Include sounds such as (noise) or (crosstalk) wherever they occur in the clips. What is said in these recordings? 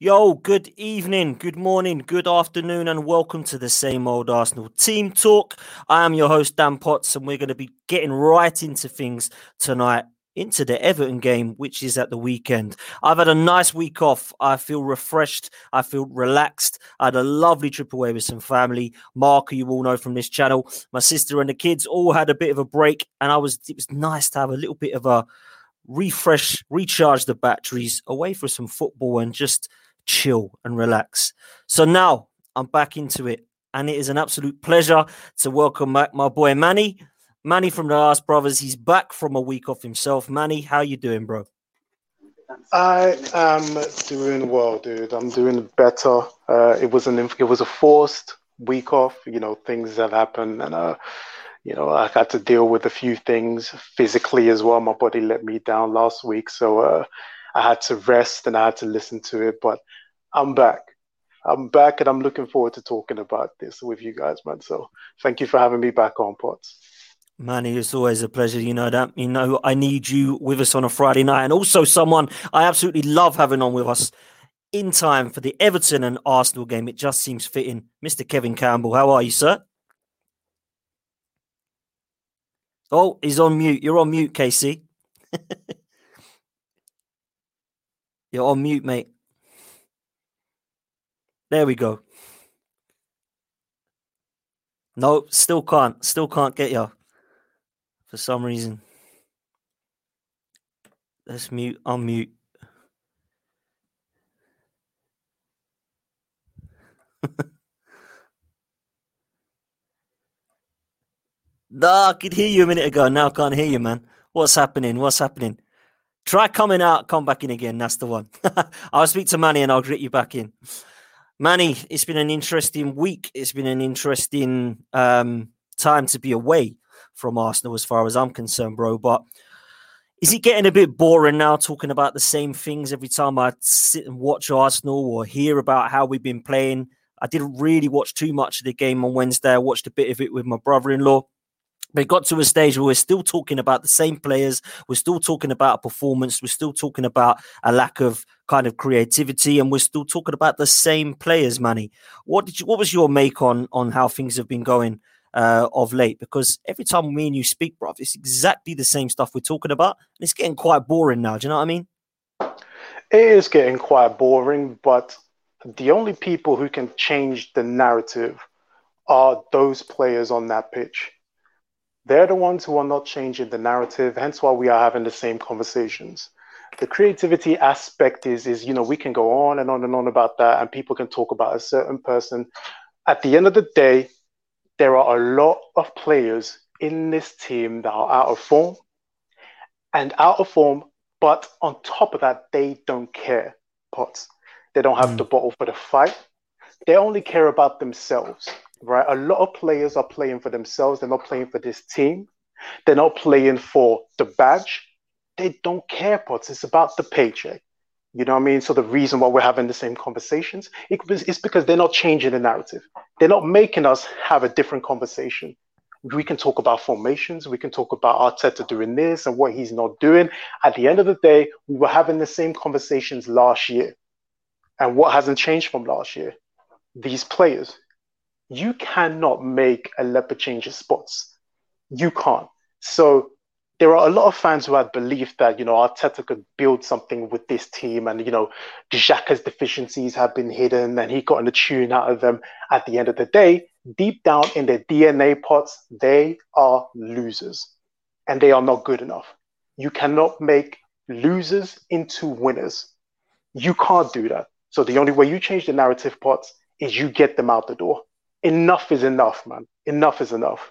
Yo, good evening, good morning, good afternoon, and welcome to the same old Arsenal team talk. I am your host, Dan Potts, and we're going to be getting right into things tonight, into the Everton game, which is at the weekend. I've had a nice week off. I feel refreshed. I feel relaxed. I had a lovely trip away with some family. Mark, you all know from this channel, my sister and the kids all had a bit of a break, and I was it was nice to have a little bit of a refresh, recharge the batteries away for some football and just chill and relax. So now I'm back into it, and it is an absolute pleasure to welcome back my boy Manny. Manny from the Last Brothers. He's back from a week off himself. Manny, how you doing, bro? I am doing well, dude. I'm doing better. Uh, it was an it was a forced week off. You know, things that happened, and uh, you know, I had to deal with a few things physically as well. My body let me down last week, so uh, I had to rest and I had to listen to it. But I'm back. I'm back, and I'm looking forward to talking about this with you guys, man. So thank you for having me back on, Potts. Manny, it's always a pleasure. You know that. You know, I need you with us on a Friday night, and also someone I absolutely love having on with us in time for the Everton and Arsenal game. It just seems fitting. Mr. Kevin Campbell, how are you, sir? Oh, he's on mute. You're on mute, Casey. (laughs) You're on mute, mate. There we go. No, still can't. Still can't get you for some reason. Let's mute, unmute. (laughs) nah, I could hear you a minute ago. Now I can't hear you, man. What's happening? What's happening? Try coming out, come back in again. That's the one. (laughs) I'll speak to Manny and I'll grit you back in. Manny, it's been an interesting week. It's been an interesting um, time to be away from Arsenal, as far as I'm concerned, bro. But is it getting a bit boring now, talking about the same things every time I sit and watch Arsenal or hear about how we've been playing? I didn't really watch too much of the game on Wednesday. I watched a bit of it with my brother-in-law. But it got to a stage where we're still talking about the same players. We're still talking about performance. We're still talking about a lack of kind of creativity, and we're still talking about the same players. Manny, what did you? What was your make on on how things have been going uh, of late? Because every time me and you speak, bro, it's exactly the same stuff we're talking about, and it's getting quite boring now. Do you know what I mean? It is getting quite boring, but the only people who can change the narrative are those players on that pitch. They're the ones who are not changing the narrative, hence why we are having the same conversations. The creativity aspect is, is you know, we can go on and on and on about that, and people can talk about a certain person. At the end of the day, there are a lot of players in this team that are out of form, and out of form. But on top of that, they don't care, Potts. They don't have Mm. the bottle for the fight. They only care about themselves, right? A lot of players are playing for themselves. They're not playing for this team. They're not playing for the badge. They don't care, Potts. It's about the paycheck. You know what I mean? So the reason why we're having the same conversations it it's because they're not changing the narrative. They're not making us have a different conversation. We can talk about formations. We can talk about Arteta doing this and what he's not doing. At the end of the day, we were having the same conversations last year. And what hasn't changed from last year? These players. You cannot make a leopard change his spots. You can't. So there are a lot of fans who had belief that you know Arteta could build something with this team, and you know Xhaka's deficiencies have been hidden, and he got a tune out of them. At the end of the day, deep down in their DNA Potts, they are losers, and they are not good enough. You cannot make losers into winners. You can't do that. So the only way you change the narrative Potts is you get them out the door. Enough is enough, man. Enough is enough.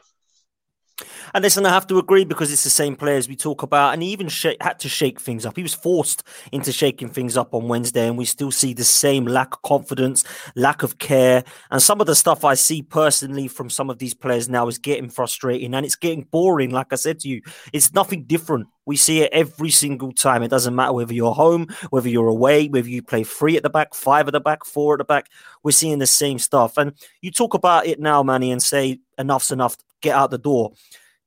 And listen, I have to agree because it's the same players we talk about, and he even sh- had to shake things up. He was forced into shaking things up on Wednesday, and we still see the same lack of confidence, lack of care, and some of the stuff I see personally from some of these players now is getting frustrating and it's getting boring. Like I said to you, it's nothing different. We see it every single time. It doesn't matter whether you're home, whether you're away, whether you play three at the back, five at the back, four at the back. We're seeing the same stuff. And you talk about it now, Manny, and say enough's enough. Get out the door.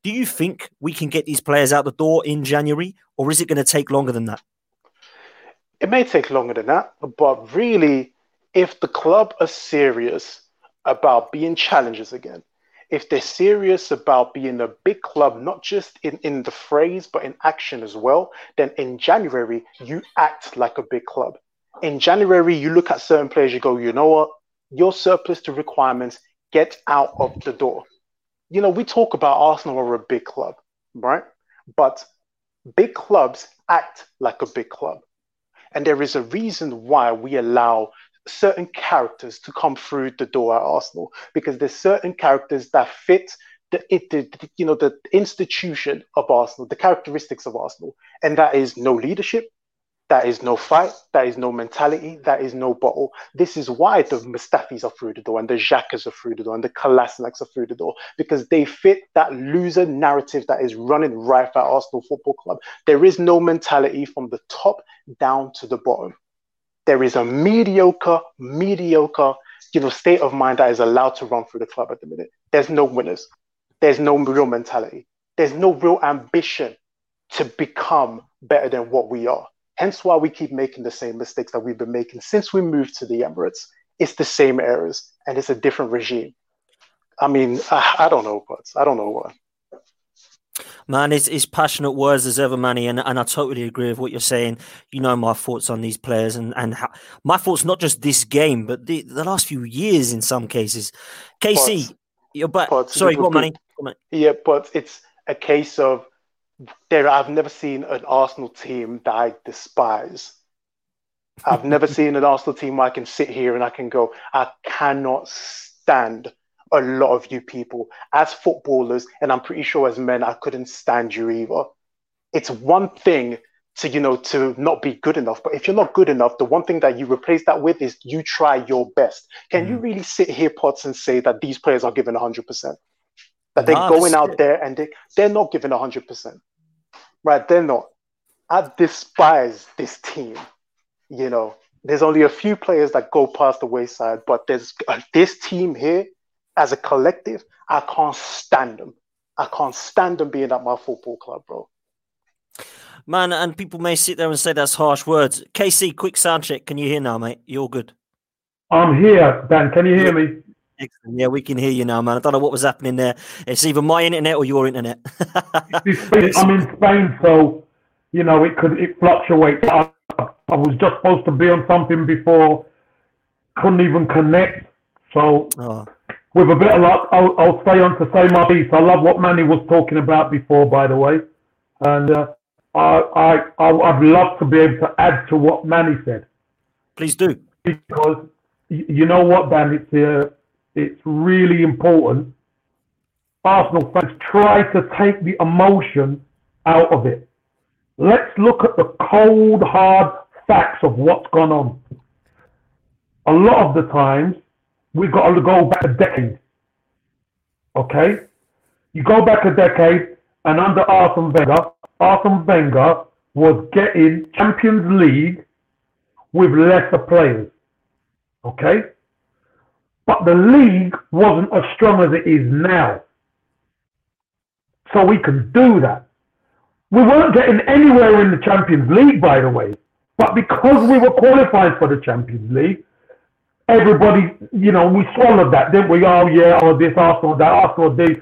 Do you think we can get these players out the door in January, or is it going to take longer than that? It may take longer than that, but really, if the club are serious about being challengers again, if they're serious about being a big club, not just in, in the phrase, but in action as well, then in January, you act like a big club. In January, you look at certain players, you go, you know what? You're surplus to requirements, get out of the door. You know, we talk about Arsenal are a big club, right? But big clubs act like a big club. And there is a reason why we allow certain characters to come through the door at Arsenal because there's certain characters that fit the, it, the you know the institution of Arsenal, the characteristics of Arsenal, and that is no leadership, that is no fight, that is no mentality, that is no bottle. This is why the Mustafis are through the door and the Xhakas are through the door and the Kolasinacs are through the door because they fit that loser narrative that is running rife at Arsenal Football Club. There is no mentality from the top down to the bottom. There is a mediocre, mediocre, you know, state of mind that is allowed to run through the club at the minute. There's no winners. There's no real mentality. There's no real ambition to become better than what we are. Hence why we keep making the same mistakes that we've been making since we moved to the Emirates. It's the same errors and it's a different regime. I mean, I, I don't know, what. I don't know what. Man, it's, it's passionate words as ever, Manny, and, and I totally agree with what you're saying. You know my thoughts on these players and, and how, my thoughts, not just this game, but the, the last few years in some cases. KC, But- you're back. but Sorry, go on, Manny. Go on. Yeah, but it's a case of there. I've never seen an Arsenal team that I despise. I've never (laughs) seen an Arsenal team where I can sit here and I can go, I cannot stand a lot of you people as footballers, and I'm pretty sure as men, I couldn't stand you either. It's one thing to you know to not be good enough, but if you're not good enough, the one thing that you replace that with is you try your best. Can you really sit here, Potts, and say that these players are given 100 percent? That they're Nah, going out there and they, they're not giving 100 percent, right? They're not. I despise this team. You know, there's only a few players that go past the wayside, but there's uh, this team here as a collective. I can't stand them. I can't stand them being at my football club, bro. Man, and people may sit there and say that's harsh words. KC, quick sound check. Can you hear now, mate? You're good. I'm here, Dan. Can you hear me? Excellent. Yeah, we can hear you now, man. I don't know what was happening there. It's either my internet or your internet. (laughs) I'm in Spain, so you know it could it fluctuates. I, I was just supposed to be on something before, couldn't even connect. So oh, with a bit of luck, I'll, I'll stay on to say my piece. I love what Manny was talking about before, by the way, and uh, I, I I I'd love to be able to add to what Manny said. please do. because you know what, Dan, it's uh, it's really important. Arsenal fans try to take the emotion out of it. let's look at the cold, hard facts of what's gone on. A lot of the times, we've got to go back a decade. Okay? You go back a decade, and under Arsene Wenger, Arsene Wenger was getting Champions League with lesser players. Okay? But the league wasn't as strong as it is now. So we can do that. We weren't getting anywhere in the Champions League, by the way. But because we were qualifying for the Champions League, everybody, you know, we swallowed that, didn't we? Oh, yeah, oh, this, Arsenal, that, Arsenal, this.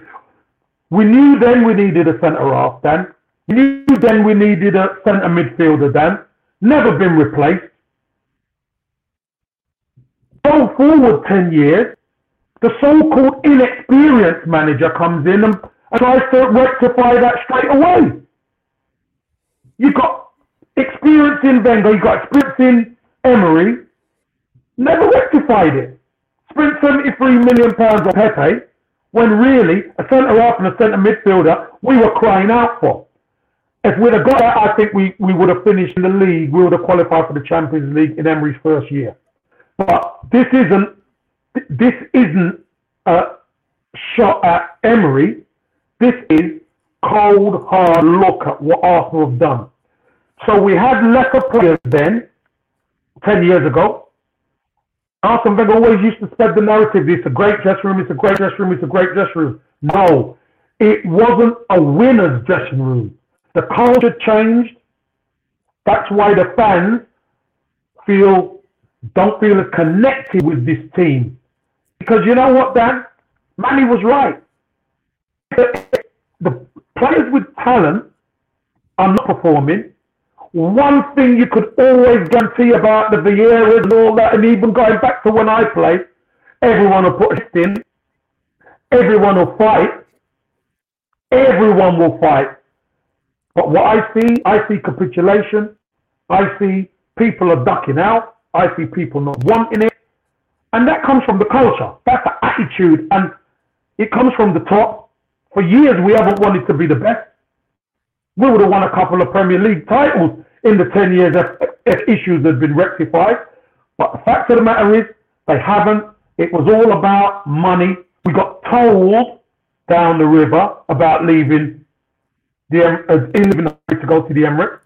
We knew then we needed a centre half, then. We knew then we needed a centre midfielder, then. Never been replaced. Go forward 10 years, the so called inexperienced manager comes in and, and tries to rectify that straight away. You've got experience in Wenger, you've got experience in Emery, never rectified it. Spent 73 million pounds on Pepe when really a centre half and a centre midfielder we were crying out for. If we'd have got that, I think we, we would have finished in the league. We would have qualified for the Champions League in Emery's first year. But this isn't this isn't a shot at Emery. This is cold, hard look at what Arsenal have done. So we had lesser players then, 10 years ago. Arsene always used to spread the narrative, it's a great dressing room, it's a great dressing room, it's a great dressing room. No, it wasn't a winner's dressing room. The culture changed. That's why the fans feel don't feel connected with this team. Because you know what, Dan? Manny was right. The players with talent are not performing. One thing you could always guarantee about the Vieiras and all that, and even going back to when I played, everyone will put it in. Everyone will fight. Everyone will fight. But what I see, I see capitulation. I see people are ducking out. I see people not wanting it. And that comes from the culture. That's the attitude. And it comes from the top. For years, we haven't wanted to be the best. We would have won a couple of Premier League titles in the 10 years if, if issues had been rectified. But the fact of the matter is, they haven't. It was all about money. We got told down the river about leaving the uh, to go to the Emirates,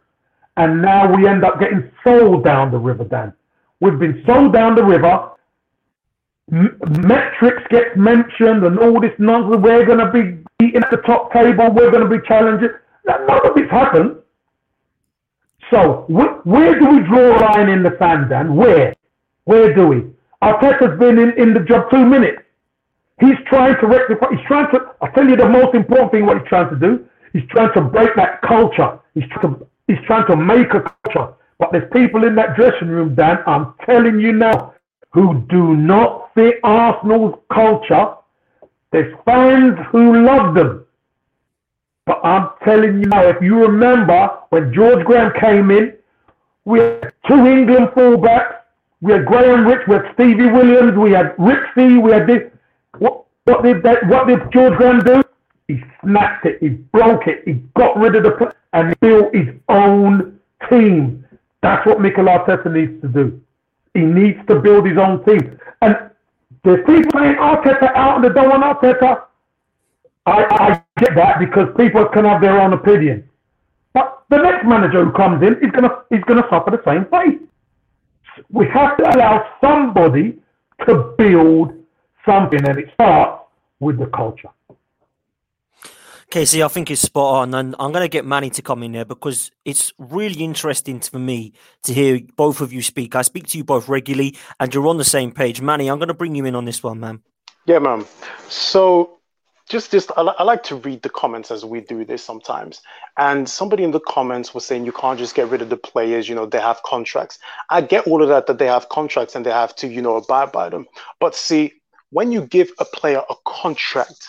and now we end up getting sold down the river. Dan, we've been sold down the river metrics gets mentioned and all this nonsense. We're going to be eating at the top table. We're going to be challenging. None of this happened. So wh- where do we draw a line in the sand, Dan? Where? Where do we? Arteta's been in, in the job two minutes. He's trying to rectify. He's trying to. I tell you the most important thing. What he's trying to do. He's trying to break that culture. He's trying to. He's trying to make a culture. But there's people in that dressing room, Dan. I'm telling you now who do not fit Arsenal's culture. There's fans who love them. But I'm telling you now, if you remember when George Graham came in, we had two England fullbacks. We had Graham Rix, we had Stevie Williams, we had Rixie, we had this. What, what did that? What did George Graham do? He snapped it. He broke it. He got rid of the and built his own team. That's what Mikel Arteta needs to do. He needs to build his own team. And there's people saying Arteta out and they don't want Arteta. I, I get that because people can have their own opinion. But the next manager who comes in is gonna is gonna suffer the same fate. We have to allow somebody to build something, and it starts with the culture. Casey, I think it's spot on, and I'm going to get Manny to come in there because it's really interesting for me to hear both of you speak. I speak to you both regularly, and you're on the same page. Manny, I'm going to bring you in on this one, man. Yeah, man. So, just just I, I like to read the comments as we do this sometimes, and somebody in the comments was saying you can't just get rid of the players. You know, they have contracts. I get all of that that they have contracts and they have to you know abide by them. But see, when you give a player a contract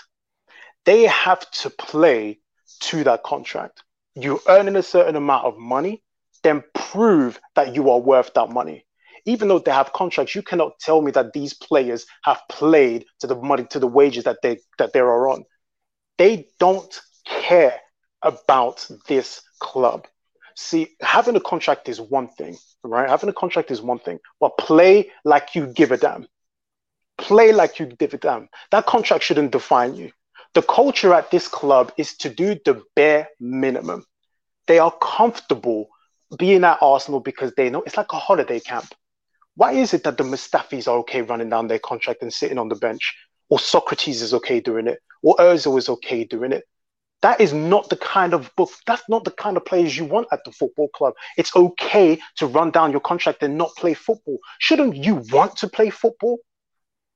they have to play to that contract. you're earning a certain amount of money, then prove that you are worth that money. Even though they have contracts, you cannot tell me that these players have played to the money, to the wages that they that they are on. They don't care about this club. See, having a contract is one thing, right? Having a contract is one thing, but play like you give a damn. Play like you give a damn. That contract shouldn't define you. The culture at this club is to do the bare minimum. They are comfortable being at Arsenal because they know it's like a holiday camp. Why is it that the Mustafis are okay running down their contract and sitting on the bench? Or Sokratis is okay doing it? Or Ozil is okay doing it? That is not the kind of book, that's not the kind of players you want at the football club. It's okay to run down your contract and not play football. Shouldn't you want to play football?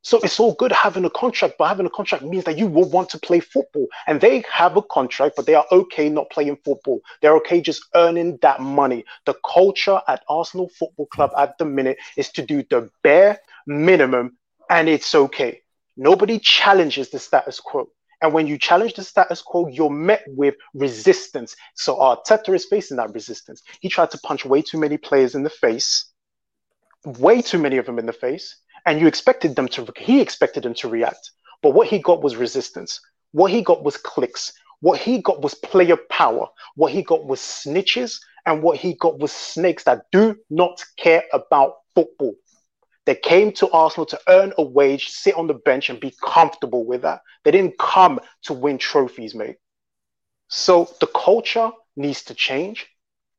So it's all good having a contract, but having a contract means that you will want to play football. And they have a contract, but they are okay not playing football. They're okay just earning that money. The culture at Arsenal Football Club at the minute is to do the bare minimum, and it's okay. Nobody challenges the status quo. And when you challenge the status quo, you're met with resistance. So Arteta is facing that resistance. He tried to punch way too many players in the face, way too many of them in the face and you expected them to he expected them to react but what he got was resistance what he got was clicks what he got was player power what he got was snitches and what he got was snakes that do not care about football they came to Arsenal to earn a wage, sit on the bench, and be comfortable with that. They didn't come to win trophies, mate. So the culture needs to change,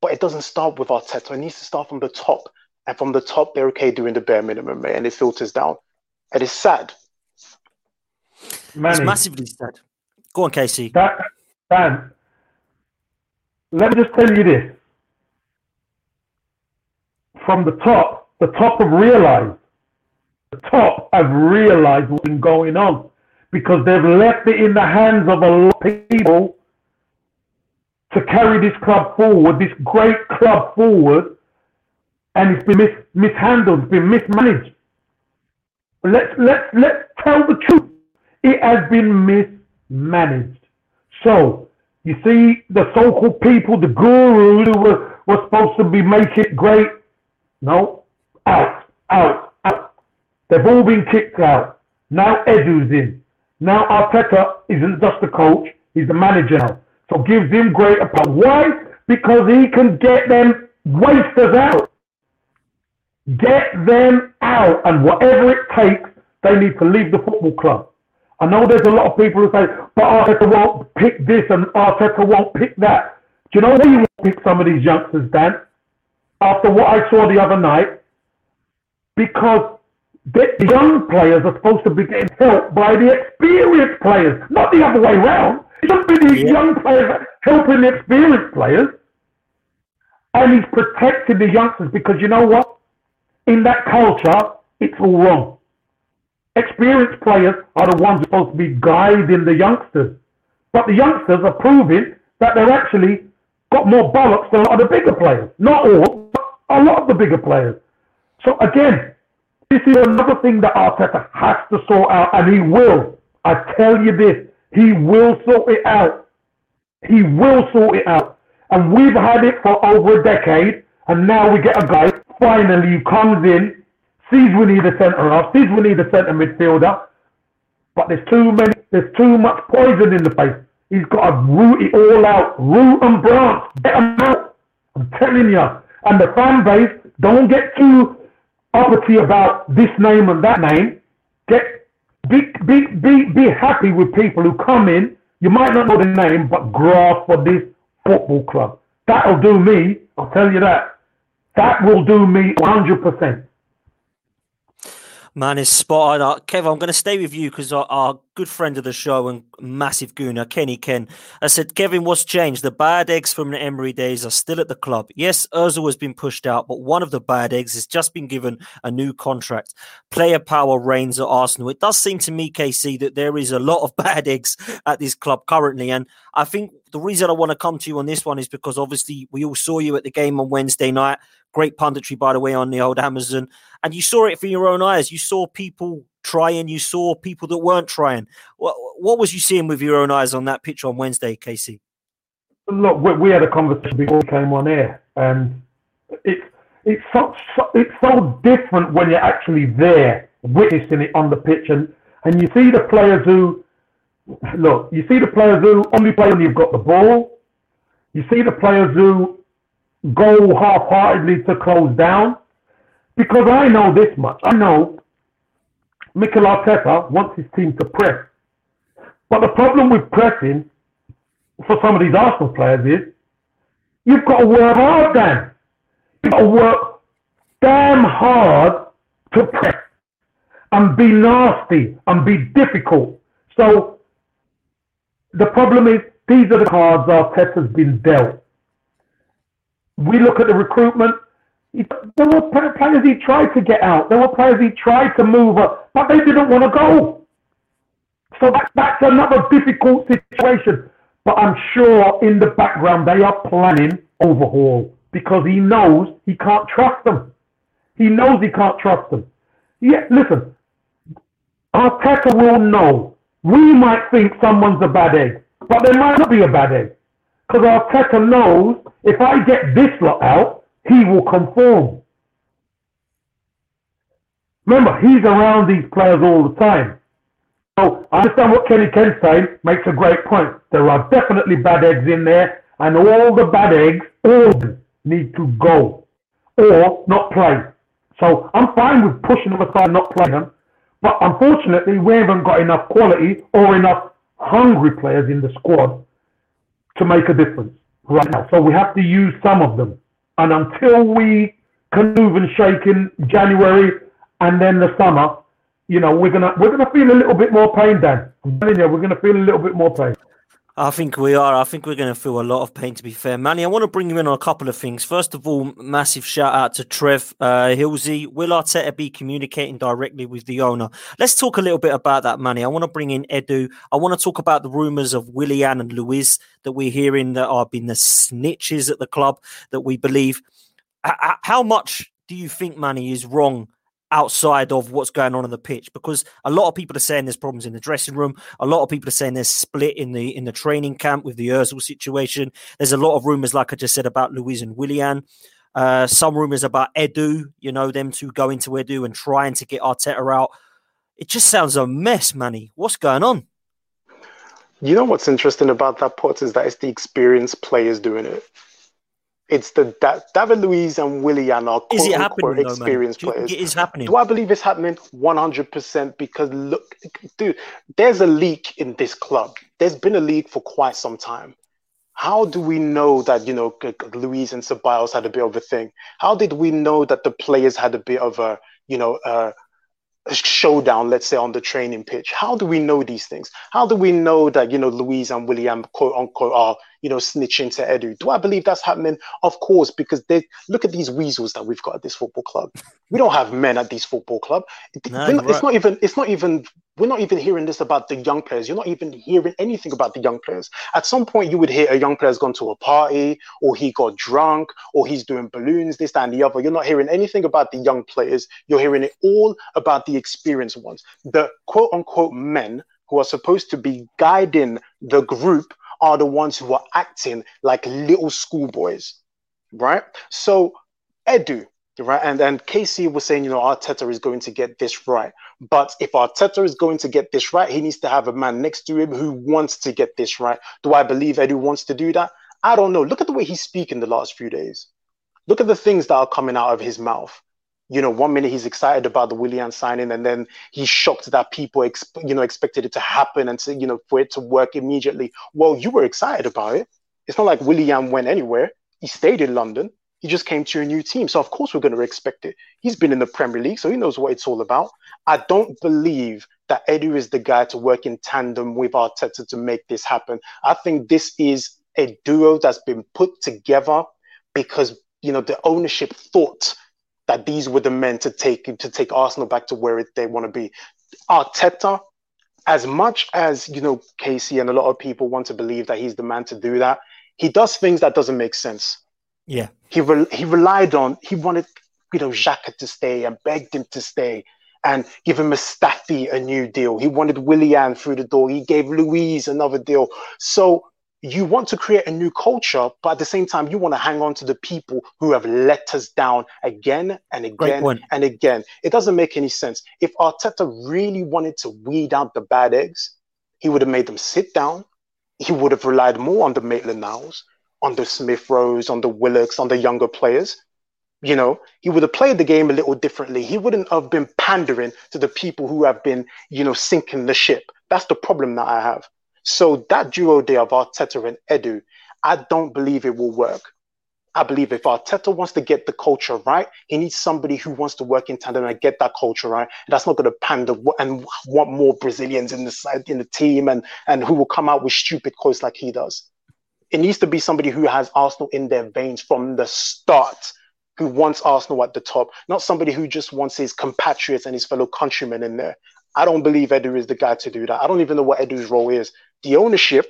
but it doesn't start with Arteta. It needs to start from the top. And from the top, they're okay doing the bare minimum, mate, and it filters down. And it's sad. Manny, it's massively sad. Go on, Casey. That, Dan, let me just tell you this. From the top, the top have realized, the top have realized what's been going on because they've left it in the hands of a lot of people to carry this club forward, this great club forward, and it's been mis- mishandled, been mismanaged. Let's let's let's tell the truth. It has been mismanaged. So you see the so-called people, the gurus who were, were supposed to be making it great. No, out, out, out. They've all been kicked out. Now Edu's in. Now Arteta isn't just the coach, he's the manager now. So gives him greater power. Why? Because he can get them wasters out. Get them out, and whatever it takes, they need to leave the football club. I know there's a lot of people who say, but Arteta won't pick this and Arteta won't pick that. Do you know why you won't pick some of these youngsters, Dan? After what I saw the other night, because the young players are supposed to be getting helped by the experienced players, not the other way around. It should be the yeah. young players helping the experienced players. And he's protecting the youngsters because you know what? In that culture, it's all wrong. Experienced players are the ones supposed to be guiding the youngsters. But the youngsters are proving that they're actually got more bollocks than a lot of the bigger players. Not all, but a lot of the bigger players. So again, this is another thing that Arteta has to sort out, and he will. I tell you this, he will sort it out. He will sort it out. And we've had it for over a decade, and now we get a guy finally comes in, sees we need a centre half, sees we need a centre midfielder, but there's too many, there's too much poison in the face. He's got to root it all out, root and branch, get them out. I'm telling you. And the fan base, don't get too uppity about this name and that name. Get be be be be happy with people who come in. You might not know the name, but grasp for this football club. That'll do me. I'll tell you that. That will do me 100%. Man is spot on. Uh, Kev, I'm going to stay with you because our, our, good friend of the show and massive gooner, Kenny Ken, I said, Kevin, what's changed? The bad eggs from the Emery days are still at the club. Yes, Ozil has been pushed out, but one of the bad eggs has just been given a new contract. Player power reigns at Arsenal. It does seem to me, KC, that there is a lot of (laughs) bad eggs at this club currently. And I think the reason I want to come to you on this one is because obviously we all saw you at the game on Wednesday night. Great punditry, by the way, on the old Amazon. And you saw it for your own eyes. You saw people trying, you saw people that weren't trying. What, what was you seeing with your own eyes on that pitch on Wednesday, Casey? Look, we, we had a conversation before we came on air, and it's it's so, so, it's so different when you're actually there, witnessing it on the pitch, and and you see the players who look, you see the players who only play when you've got the ball. You see the players who go half-heartedly to close down because I know this much. I know Mikel Arteta wants his team to press. But the problem with pressing for some of these Arsenal players is you've got to work hard, Dan. You've got to work damn hard to press and be nasty and be difficult. So the problem is these are the cards Arteta's been dealt. We look at the recruitment. There were players he tried to get out. There were players he tried to move up, but they didn't want to go. So that, that's another difficult situation. But I'm sure in the background they are planning overhaul because he knows he can't trust them. He knows he can't trust them. Yeah, listen, Arteta will know. We might think someone's a bad egg, but there might not be a bad egg. Because Arteta knows if I get this lot out, he will conform. Remember, he's around these players all the time. So I understand what Kenny Kent's saying, makes a great point. There are definitely bad eggs in there, and all the bad eggs, all need to go or not play. So I'm fine with pushing them aside and not playing them. But unfortunately, we haven't got enough quality or enough hungry players in the squad to make a difference right now. So we have to use some of them. And until we can move and shake in January and then the summer, you know, we're gonna we're gonna feel a little bit more pain, Dan. I'm telling you, we're gonna feel a little bit more pain. I think we are. I think we're going to feel a lot of pain, to be fair. Manny, I want to bring you in on a couple of things. First of all, massive shout out to Trev uh, Hilsey. Will Arteta be communicating directly with the owner? Let's talk a little bit about that, Manny. I want to bring in Edu. I want to talk about the rumours of Willian and Luiz that we're hearing that are being the snitches at the club that we believe. How much do you think, Manny, is wrong outside of what's going on on the pitch because a lot of people are saying there's problems in the dressing room. A lot of people are saying there's split in the in the training camp with the Özil situation. There's a lot of rumors like I just said about Luiz and Willian. Uh, some rumors about Edu you know them two going to Edu and trying to get Arteta out. It just sounds a mess Manny. What's going on? You know what's interesting about that part is that it's the experienced players doing it it's the da- David Luiz and Willian are is it happening, experienced though, players. It is happening. Do I believe it's happening? 100% because look, dude, there's a leak in this club. There's been a leak for quite some time. How do we know that, you know, Luiz and Ceballos had a bit of a thing? How did we know that the players had a bit of a, you know, uh, showdown, let's say, on the training pitch. How do we know these things? How do we know that, you know, Luiz and Willian, quote unquote, are, you know, snitching to Edu? Do I believe that's happening? Of course, because they look at these weasels that we've got at this football club. We don't have men at these football club. No, it's right. not even, it's not even, we're not even hearing this about the young players. You're not even hearing anything about the young players. At some point, you would hear a young player's gone to a party, or he got drunk, or he's doing balloons, this, that, and the other. You're not hearing anything about the young players. You're hearing it all about the experienced ones. The quote unquote men who are supposed to be guiding the group are the ones who are acting like little schoolboys, right? So, Edu, right? And and Casey was saying, you know, Arteta is going to get this right. But if Arteta is going to get this right, he needs to have a man next to him who wants to get this right. Do I believe Edu wants to do that? I don't know. Look at the way he's speaking the last few days. Look at the things that are coming out of his mouth. You know, one minute he's excited about the Willian signing, and then he's shocked that people, exp- you know, expected it to happen and to, you know, for it to work immediately. Well, you were excited about it. It's not like Willian went anywhere. He stayed in London. He just came to a new team. So, of course, we're going to expect it. He's been in the Premier League, so he knows what it's all about. I don't believe that Edu is the guy to work in tandem with Arteta to make this happen. I think this is a duo that's been put together because, you know, the ownership thought that these were the men to take to take Arsenal back to where it, they want to be. Arteta, as much as you know, Casey and a lot of people want to believe that he's the man to do that, he does things that doesn't make sense. Yeah. He re- he relied on he wanted you know Xhaka to stay and begged him to stay and give him Mustafi a new deal. He wanted Willian through the door. He gave Luiz another deal. So you want to create a new culture, but at the same time, you want to hang on to the people who have let us down again and again and again. It doesn't make any sense. If Arteta really wanted to weed out the bad eggs, he would have made them sit down. He would have relied more on the Maitland Niles on the Smith Rowe, on the Willocks, on the younger players. You know, he would have played the game a little differently. He wouldn't have been pandering to the people who have been, you know, sinking the ship. That's the problem that I have. So that duo there of Arteta and Edu, I don't believe it will work. I believe if Arteta wants to get the culture right, he needs somebody who wants to work in tandem and get that culture right. And that's not going to pander and want more Brazilians in the side in the team and and who will come out with stupid quotes like he does. It needs to be somebody who has Arsenal in their veins from the start, who wants Arsenal at the top, not somebody who just wants his compatriots and his fellow countrymen in there. I don't believe Edu is the guy to do that. I don't even know what Edu's role is. The ownership,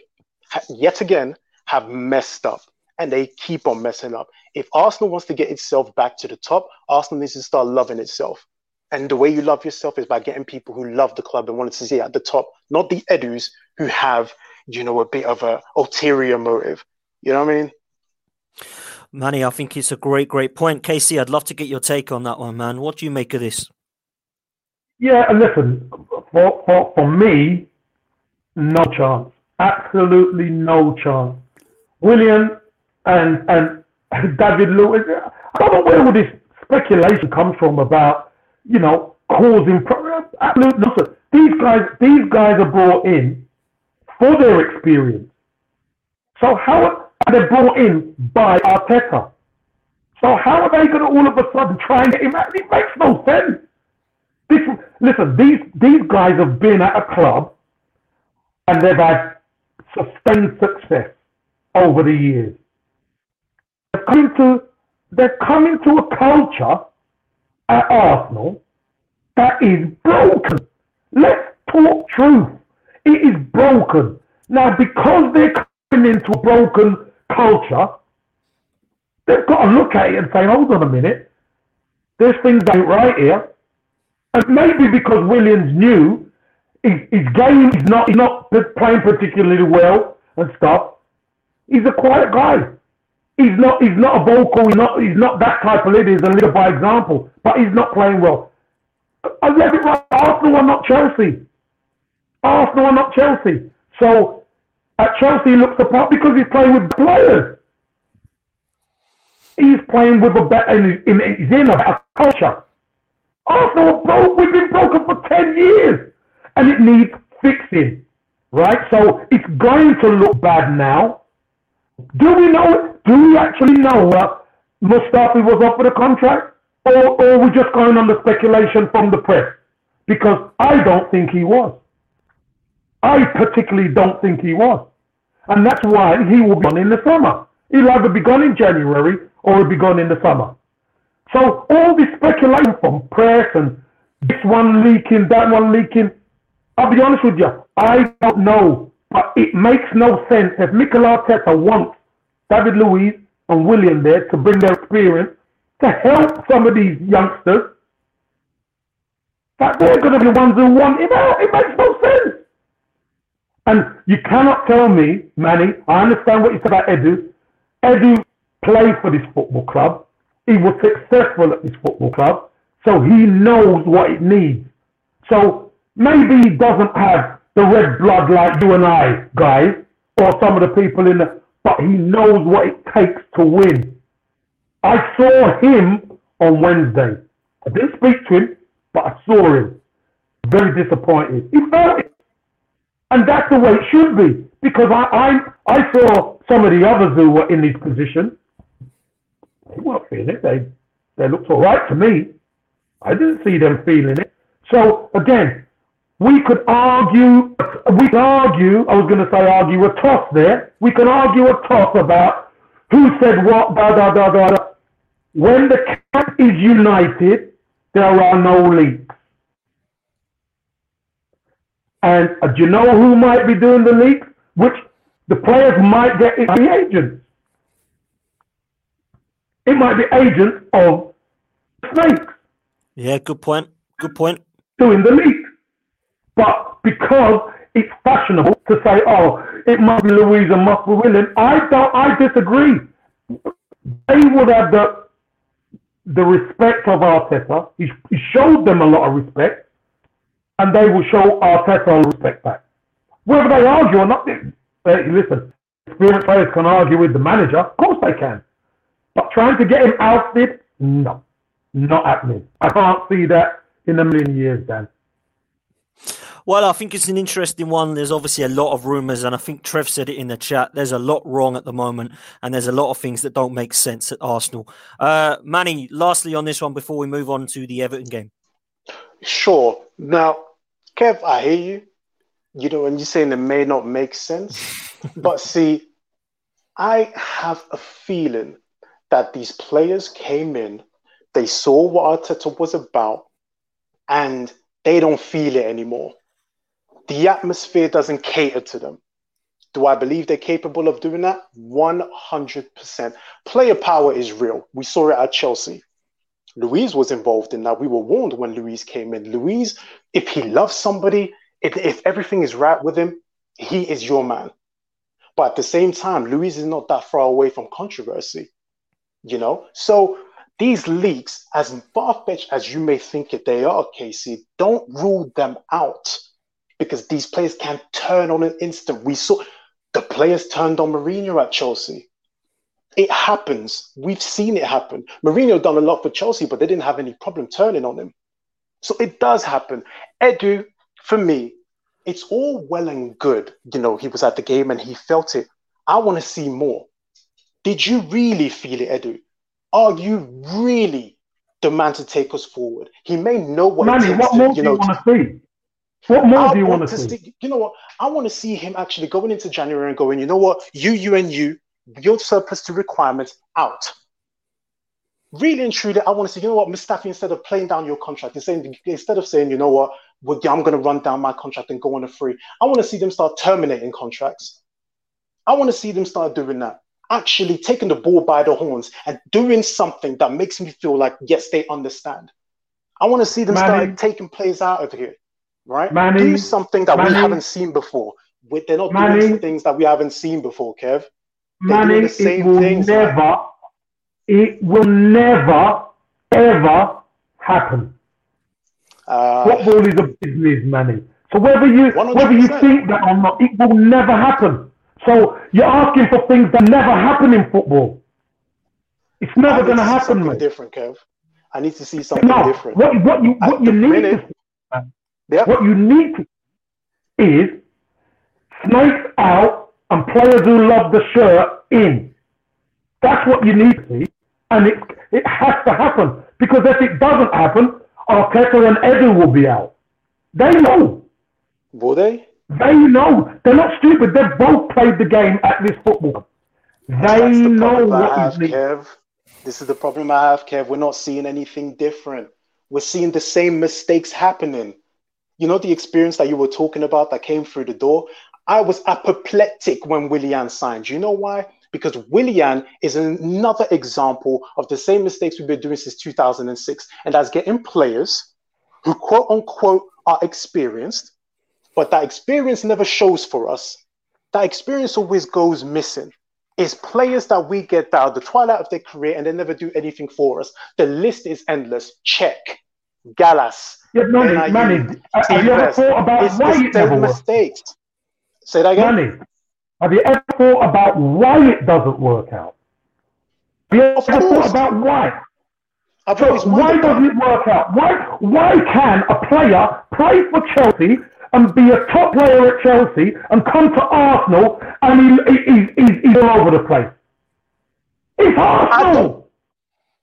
yet again, have messed up and they keep on messing up. If Arsenal wants to get itself back to the top, Arsenal needs to start loving itself. And the way you love yourself is by getting people who love the club and want to see it at the top, not the Edus who have, you know, a bit of a ulterior motive. You know what I mean? Manny, I think it's a great, great point. Casey, I'd love to get your take on that one, man. What do you make of this? Yeah, and listen, for, for, for me, no chance. Absolutely no chance. Willian and and (laughs) David Luiz. I don't know where all this speculation comes from about you know causing problems. absolute nonsense. These guys, these guys are brought in for their experience. So how are they brought in by Arteta? So how are they going to all of a sudden try and get him out? It makes no sense. This, listen, these these guys have been at a club and they've had sustained success over the years. They're coming to they're coming to a culture at Arsenal that is broken. Let's talk truth. It is broken. Now, because they're coming into a broken culture, they've got to look at it and say, hold on a minute, there's things ain't right here. And maybe because Williams knew his, game is not, he's not playing particularly well and stuff, he's a quiet guy. He's not. He's not a vocal. He's not. He's not that type of leader. He's a leader by example. But he's not playing well. I read it right. Arsenal are not Chelsea. Arsenal are not Chelsea. So at Chelsea, he looks the part because he's playing with players. He's playing with a better. In, he's in a better culture. Arsenal broke. We've been broken for ten years, and it needs fixing. Right. So it's going to look bad now. Do we know? Do we actually know that Mustafi was offered a contract, or, or we just going on the speculation from the press? Because I don't think he was. I particularly don't think he was, and that's why he will be gone in the summer. He'll either be gone in January or he'll be gone in the summer. So all this speculation from press and this one leaking, that one leaking. I'll be honest with you, I don't know but it makes no sense if Mikel Arteta wants David Luiz and Willian there to bring their experience to help some of these youngsters, that they're going to be the ones who want him out. It makes no sense. And you cannot tell me, Manny, I understand what you said about Edu. Edu played for this football club. He was successful at this football club. So he knows what it needs. So maybe he doesn't have the red blood like you and I, guys, or some of the people in the, but he knows what it takes to win. I saw him on Wednesday. I didn't speak to him, but I saw him. Very disappointed. He felt it. And that's the way it should be. Because I, I, I saw some of the others who were in this position. They weren't feeling it. They, they looked all right to me. I didn't see them feeling it. So again, we could argue, we could argue, I was going to say argue a toss there. We can argue a toss about who said what, da, da, da, da, da. When the camp is united, there are no leaks. And uh, do you know who might be doing the leaks? Which the players might get it the agents. It might be agents of snakes. Yeah, good point. Good point. Doing the leaks. But because it's fashionable to say, oh, it must be and must be Willian, I don't. I disagree. They would have the the respect of Arteta. He, he showed them a lot of respect, and they will show Arteta respect back. Whether they argue or not, they, uh, listen, experienced players can argue with the manager. Of course they can. But trying to get him ousted, no, not happening. I can't see that in a million years, Dan. Well, I think it's an interesting one. There's obviously a lot of rumours, and I think Trev said it in the chat. There's a lot wrong at the moment, and there's a lot of things that don't make sense at Arsenal. Uh, Manny, lastly on this one before we move on to the Everton game. Sure. Now, Kev, I hear you. You know, when you're saying it may not make sense, (laughs) but see, I have a feeling that these players came in, they saw what Arteta was about, and they don't feel it anymore the atmosphere doesn't cater to them. Do I believe they're capable of doing that? 100%. Player power is real. We saw it at Chelsea. Luiz was involved in that. We were warned when Luiz came in. Luiz, if he loves somebody, if, if everything is right with him, he is your man. But at the same time, Luiz is not that far away from controversy, you know? So these leaks, as far fetched as you may think it they are, Casey, don't rule them out because these players can turn on an instant. We saw the players turned on Mourinho at Chelsea. It happens. We've seen it happen. Mourinho done a lot for Chelsea, but they didn't have any problem turning on him. So it does happen. Edu, for me, it's all well and good. You know, he was at the game and he felt it. I want to see more. Did you really feel it, Edu? Are you really the man to take us forward? He may know what. Manny, what more do you want to see? What more I do you want, want to see? see? You know what? I want to see him actually going into January and going, you know what? You, you, and you, your surplus to requirements out. Really and truly, I want to see, you know what, Mustafi, instead of playing down your contract, instead, instead of saying, you know what, I'm going to run down my contract and go on a free, I want to see them start terminating contracts. I want to see them start doing that. Actually taking the ball by the horns and doing something that makes me feel like, yes, they understand. I want to see them Manny, start taking players out of here right? Manny, do something that Manny, we haven't seen before. They're not Manny, doing things that we haven't seen before, Kev. They're Manny, the same it will things, never, it will never, ever happen. Uh, Football is a business, Manny. So whether you 100%. whether you think that or not, it will never happen. So you're asking for things that never happen in football. It's never going to happen, man. Different, Kev. I need to see something no, different. What, what you what At you need minute, Yep. What you need to is snakes out and players who love the shirt in. That's what you need to see. And it, it has to happen. Because if it doesn't happen, Arteta and Edu will be out. They know. Will they? They know. They're not stupid. They've both played the game at this football. They the know what have, Kev. This is the problem I have, Kev. We're not seeing anything different. We're seeing the same mistakes happening you know, the experience that you were talking about that came through the door. I was apoplectic when Willian signed. You know why? Because Willian is another example of the same mistakes we've been doing since 2006, and that's getting players who quote unquote are experienced, but that experience never shows for us. That experience always goes missing. It's players that we get that are the twilight of their career and they never do anything for us. The list is endless. Check. Gallas, yeah, Manny, Manny, have you ever thought about it's why it never mistakes? Works? Say that again. Manny, have you ever thought about why it doesn't work out? Have you ever thought about why? So why doesn't it work out? Why why can a player play for Chelsea and be a top player at Chelsea and come to Arsenal and he, he, he, he's all over the place? It's Arsenal.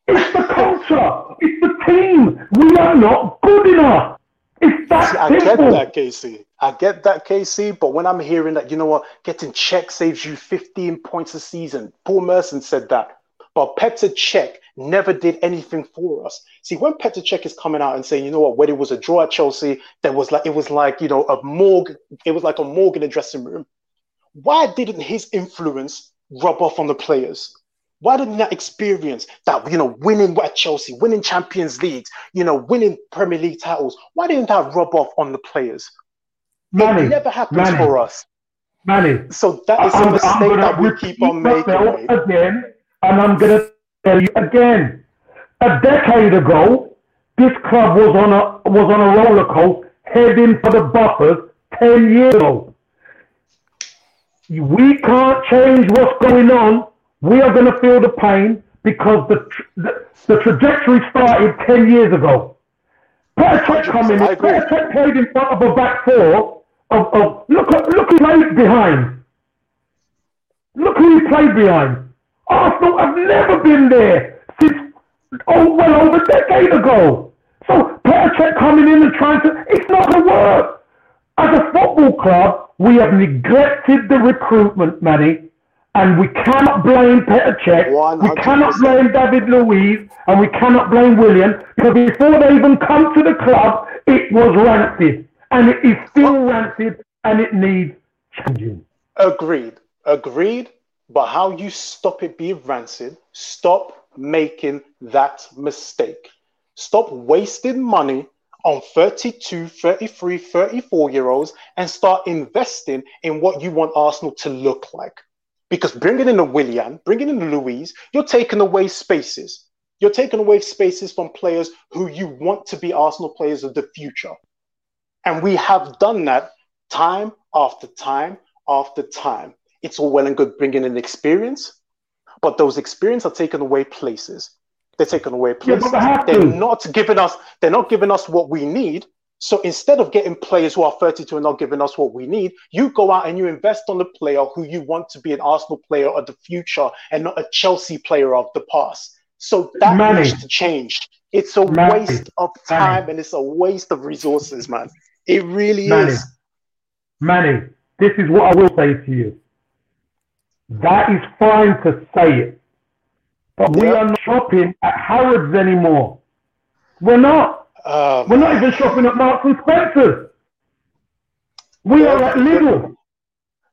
It's the culture. It's the team. We are not good enough. It's that I get that, Casey. I get that, Casey. But when I'm hearing that, you know what, getting Cech saves you 15 points a season. Paul Merson said that. But Petr Cech never did anything for us. See, when Petr Cech is coming out and saying, you know what, when it was a draw at Chelsea, there was like it was like you know a morgue. It was like a morgue in the dressing room. Why didn't his influence rub off on the players? Why didn't that experience that, you know, winning at Chelsea, winning Champions Leagues, you know, winning Premier League titles, why didn't that rub off on the players? Manny, it never happens Manny, for us. Manny. So that is I'm, a mistake that we keep on making. Again, and I'm going to tell you again. A decade ago, this club was on a was on a roller coaster heading for the buffers 10 years ago. we can't change what's going on. We are going to feel the pain because the, the, the trajectory started 10 years ago. Petr coming in. Petr played in front of a back four of, of look, look who played behind. Look who he played behind. Arsenal have never been there since oh, well over a decade ago. So Petr coming in and trying to, it's not going to work. As a football club, we have neglected the recruitment, Manny, and we cannot blame Petr Cech. We 100%. cannot blame David Luiz, and we cannot blame Willian, because before they even come to the club, it was rancid, and it is still rancid, and it needs changing. Agreed. Agreed. But how you stop it being rancid, stop making that mistake. Stop wasting money on 32, 33, 34 year olds and start investing in what you want Arsenal to look like. Because bringing in a Willian, bringing in a Luiz, you're taking away spaces. You're taking away spaces from players who you want to be Arsenal players of the future. And we have done that time after time after time. It's all well and good bringing in experience, but those experience are taking away places. They're taking away places. have they're not giving us. They're not giving us what we need. So instead of getting players who are 32 and not giving us what we need, you go out and you invest on the player who you want to be an Arsenal player of the future and not a Chelsea player of the past. So that Manny. needs to change. It's a Manny. waste of Manny. time and it's a waste of resources, man. It really Manny. is. Manny, this is what I will say to you. That is fine to say it. But we are not shopping at Harrods anymore. We're not. Uh, We're not even shopping at Marks and Spencer's. We are at Lidl.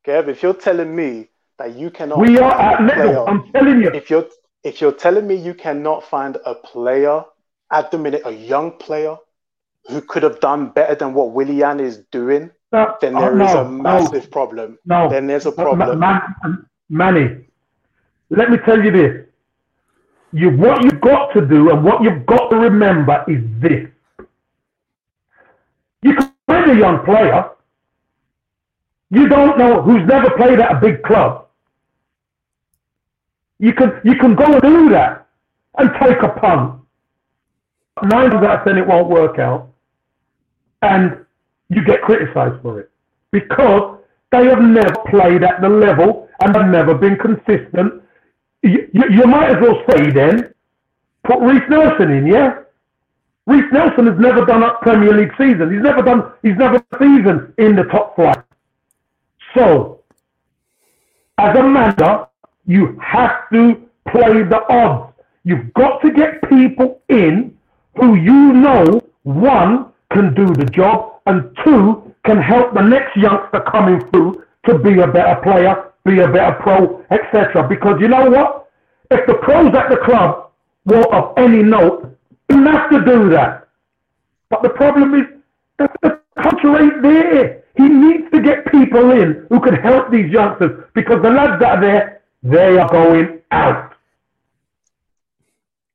Kev, if you're telling me that you cannot We are at find a Lidl. player- I'm telling you. if you're if you're telling me you cannot find a player at the minute, a young player who could have done better than what Willian is doing, No, then oh, there is no, a massive problem. No. Then there's a problem. Man, Manny, let me tell you this. You, what you've got to do and what you've got to remember is this. You find a young player. You don't know who's never played at a big club. You can you can go and do that and take a punt. Nine times out of ten it won't work out. And you get criticised for it. Because they have never played at the level and have never been consistent. You, you, you might as well say then, put Reiss Nelson in, yeah? Reiss Nelson has never done a Premier League season. He's never done, he's never season in the top flight. So, as a manager, you have to play the odds. You've got to get people in who you know, one, can do the job, and two, can help the next youngster coming through to be a better player, be a better pro, etc. Because you know what? If the pros at the club were of any note, have to do that. But the problem is that the culture ain't there. He needs to get people in who can help these youngsters because the lads that are there, they are going out.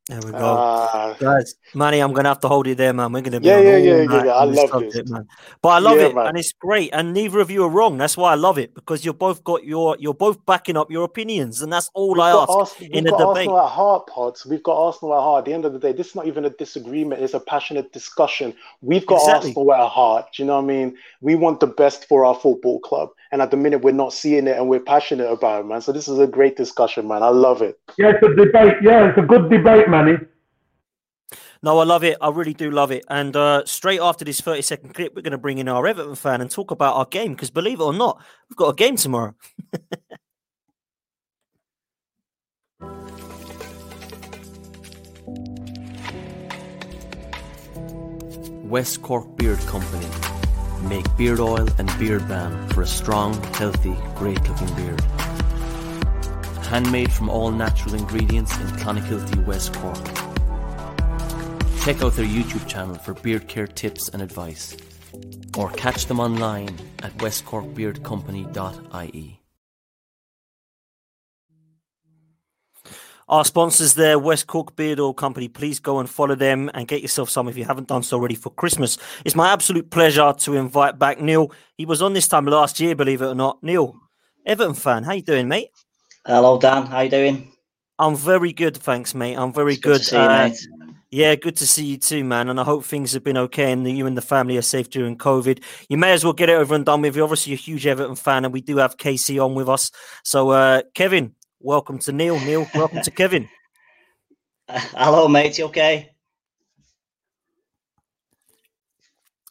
There we go. Ah, Guys, Manny, I'm gonna have to hold you there, man. We're gonna be Yeah, on yeah, yeah, yeah, yeah. I love subject, this. man. But I love Yeah, it, man. and it's great. And neither of you are wrong. That's why I love it because you're both got your you're both backing up your opinions, and that's all I We've ask got Arsenal, in we've got debate. Arsenal at heart, pods. We've got Arsenal at heart. At the end of the day, this is not even a disagreement. It's a passionate discussion. We've got Exactly. Arsenal at heart. Do you know what I mean? We want the best for our football club. And at the minute, we're not seeing it and we're passionate about it, man. So this is a great discussion, man. I love it. Yeah, it's a debate. Yeah, it's a good debate, Manny. No, I love it. I really do love it. And uh, straight after this 30 second clip, we're going to bring in our Everton fan and talk about our game because believe it or not, we've got a game tomorrow. (laughs) West Cork Beard Company make beard oil and beard balm for a strong, healthy, great looking beard. Handmade from all natural ingredients in Clonakilty, West Cork. Check out their YouTube channel for beard care tips and advice, or catch them online at westcorkbeardcompany.ie. Our sponsors there, West Cork Beard Oil Company. Please go and follow them and get yourself some if you haven't done so already for Christmas. It's my absolute pleasure to invite back Neil. He was on this time last year, believe it or not. Neil, Everton fan. How you doing, mate? Hello, Dan. How you doing? I'm very good, thanks, mate. I'm very It's good see you, Uh. Yeah, good to see you too, man. And I hope things have been okay and that you and the family are safe during COVID. You may as well get it over and done with. You're obviously a huge Everton fan, and we do have Casey on with us. So, uh, Kevin, welcome to Neil. Neil, welcome to Kevin. (laughs) Hello, mate. You okay?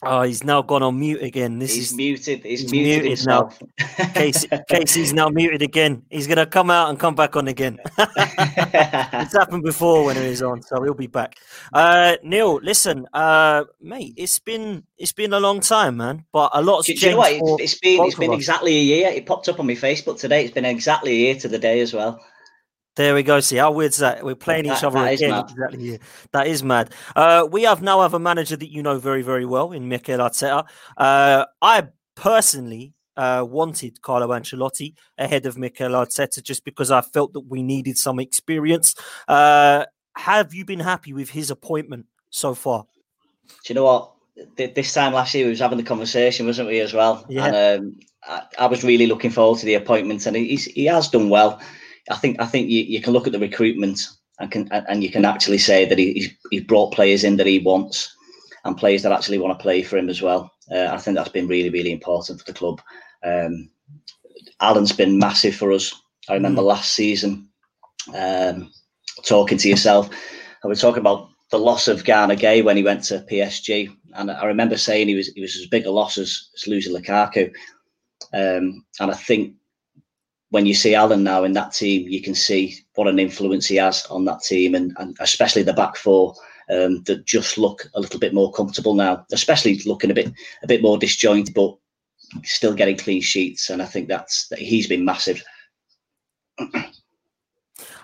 Oh, he's now gone on mute again. This He's is muted. He's, he's muted, muted now. (laughs) Casey, Casey's now muted again. He's gonna come out and come back on again. (laughs) it's happened before when he was on, so he'll be back. Uh, Neil, listen, uh, mate, it's been it's been a long time, man, but a lot's do, do you know what? It's, it's been it's been exactly a year. It popped up on my Facebook today. It's been exactly a year to the day as well. There we go. See how weird's that? We're playing each other that again. Exactly. Yeah. That is mad. Uh, we have now have a manager that you know very, very well in Mikel Arteta. Uh, I personally uh, wanted Carlo Ancelotti ahead of Mikel Arteta just because I felt that we needed some experience. Uh, have you been happy with his appointment so far? Do you know what? This time last year, we was having the conversation, wasn't we, as well? Yeah. And um, I, I was really looking forward to the appointment, and he's, he has done well. I think I think you, you can look at the recruitment and can and you can actually say that he, he's, he's brought players in that he wants and players that actually want to play for him as well. Uh, I think that's been really really important for the club. Um, Allan's been massive for us. I remember last season um, talking to yourself. I was talking about the loss of Gana Gueye when he went to PSG, and I remember saying he was he was as big a loss as, as losing Lukaku. Um, and I think when you see Allan now in that team, you can see what an influence he has on that team, and, and especially the back four um, that just look a little bit more comfortable now, especially looking a bit a bit more disjointed, but still getting clean sheets. And I think that's that he's been massive.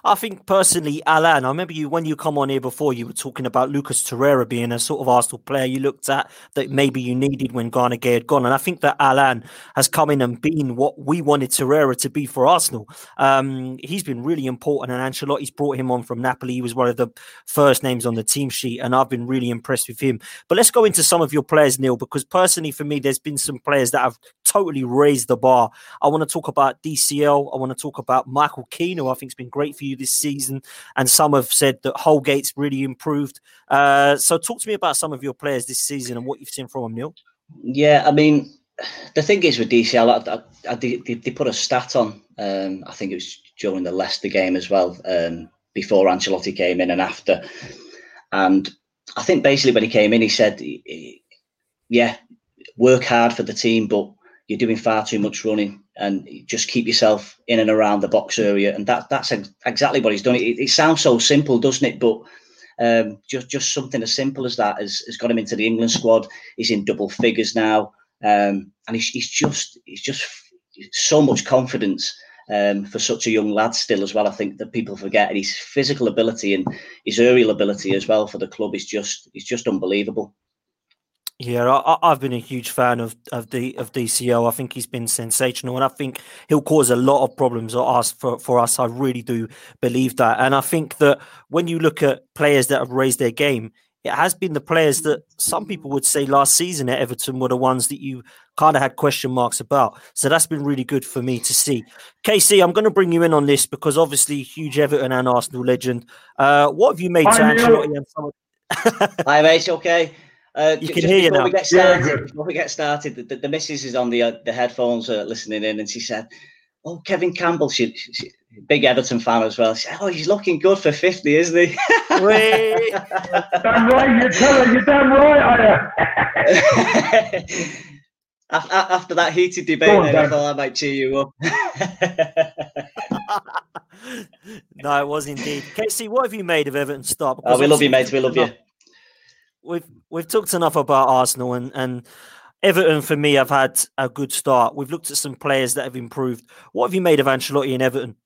I think personally, Alan, I remember you when you come on here before, you were talking about Lucas Torreira being a sort of Arsenal player you looked at that maybe you needed when Gana Gueye had gone. And I think that Allan has come in and been what we wanted Torreira to be for Arsenal. Um, he's been really important, and Ancelotti's brought him on from Napoli. He was one of the first names on the team sheet, and I've been really impressed with him. But let's go into some of your players, Neil, because personally for me, there's been some players that have totally raised the bar. I want to talk about DCL. I want to talk about Michael Keane, who I think has been great for you this season. And some have said that Holgate's really improved. Uh, so talk to me about some of your players this season and what you've seen from them, Neil. Yeah, I mean, the thing is with DCL, I, I, I, they, they put a stat on. Um, I think it was during the Leicester game as well, um, before Ancelotti came in and after. And I think basically when he came in, he said, "Yeah, work hard for the team, but you're doing far too much running, and just keep yourself in and around the box area." And that that's ex- exactly what he's done. It, it sounds so simple, doesn't it? But um, just just something as simple as that has, has got him into the England squad. He's in double figures now, um, and he's, he's just he's just so much confidence um, for such a young lad still as well. I think that people forget and his physical ability and his aerial ability as well for the club is just is just unbelievable. Yeah, I, I- I've been a huge fan of of the of DCL. I think he's been sensational, and I think he'll cause a lot of problems for us. For, for us, I really do believe that. And I think that when you look at players that have raised their game, it has been the players that some people would say last season at Everton were the ones that you kind of had question marks about. So that's been really good for me to see. KC, I'm going to bring you in on this because obviously huge Everton and Arsenal legend. Uh, what have you made to Hi, Neil. Ancelotti and some of Hi, mate. Okay. Uh, You can hear you before now. we get started, good. before we get started, the, the, the missus is on the uh, the headphones uh, listening in, and she said, "Oh, Kevin Campbell, she, she big Everton fan as well. She said, oh, he's looking good for fifty, isn't he?" Wait. Damn right, you tell her, you're damn right, I am. after, after that heated debate, on, then I thought I might cheer you up. (laughs) no, it was indeed. Casey, what have you made of Everton stop? oh, we love you, obviously mate. We love you. We've we've talked enough about Arsenal and and Everton. For me, have had a good start. We've looked at some players that have improved. What have you made of Ancelotti and Everton?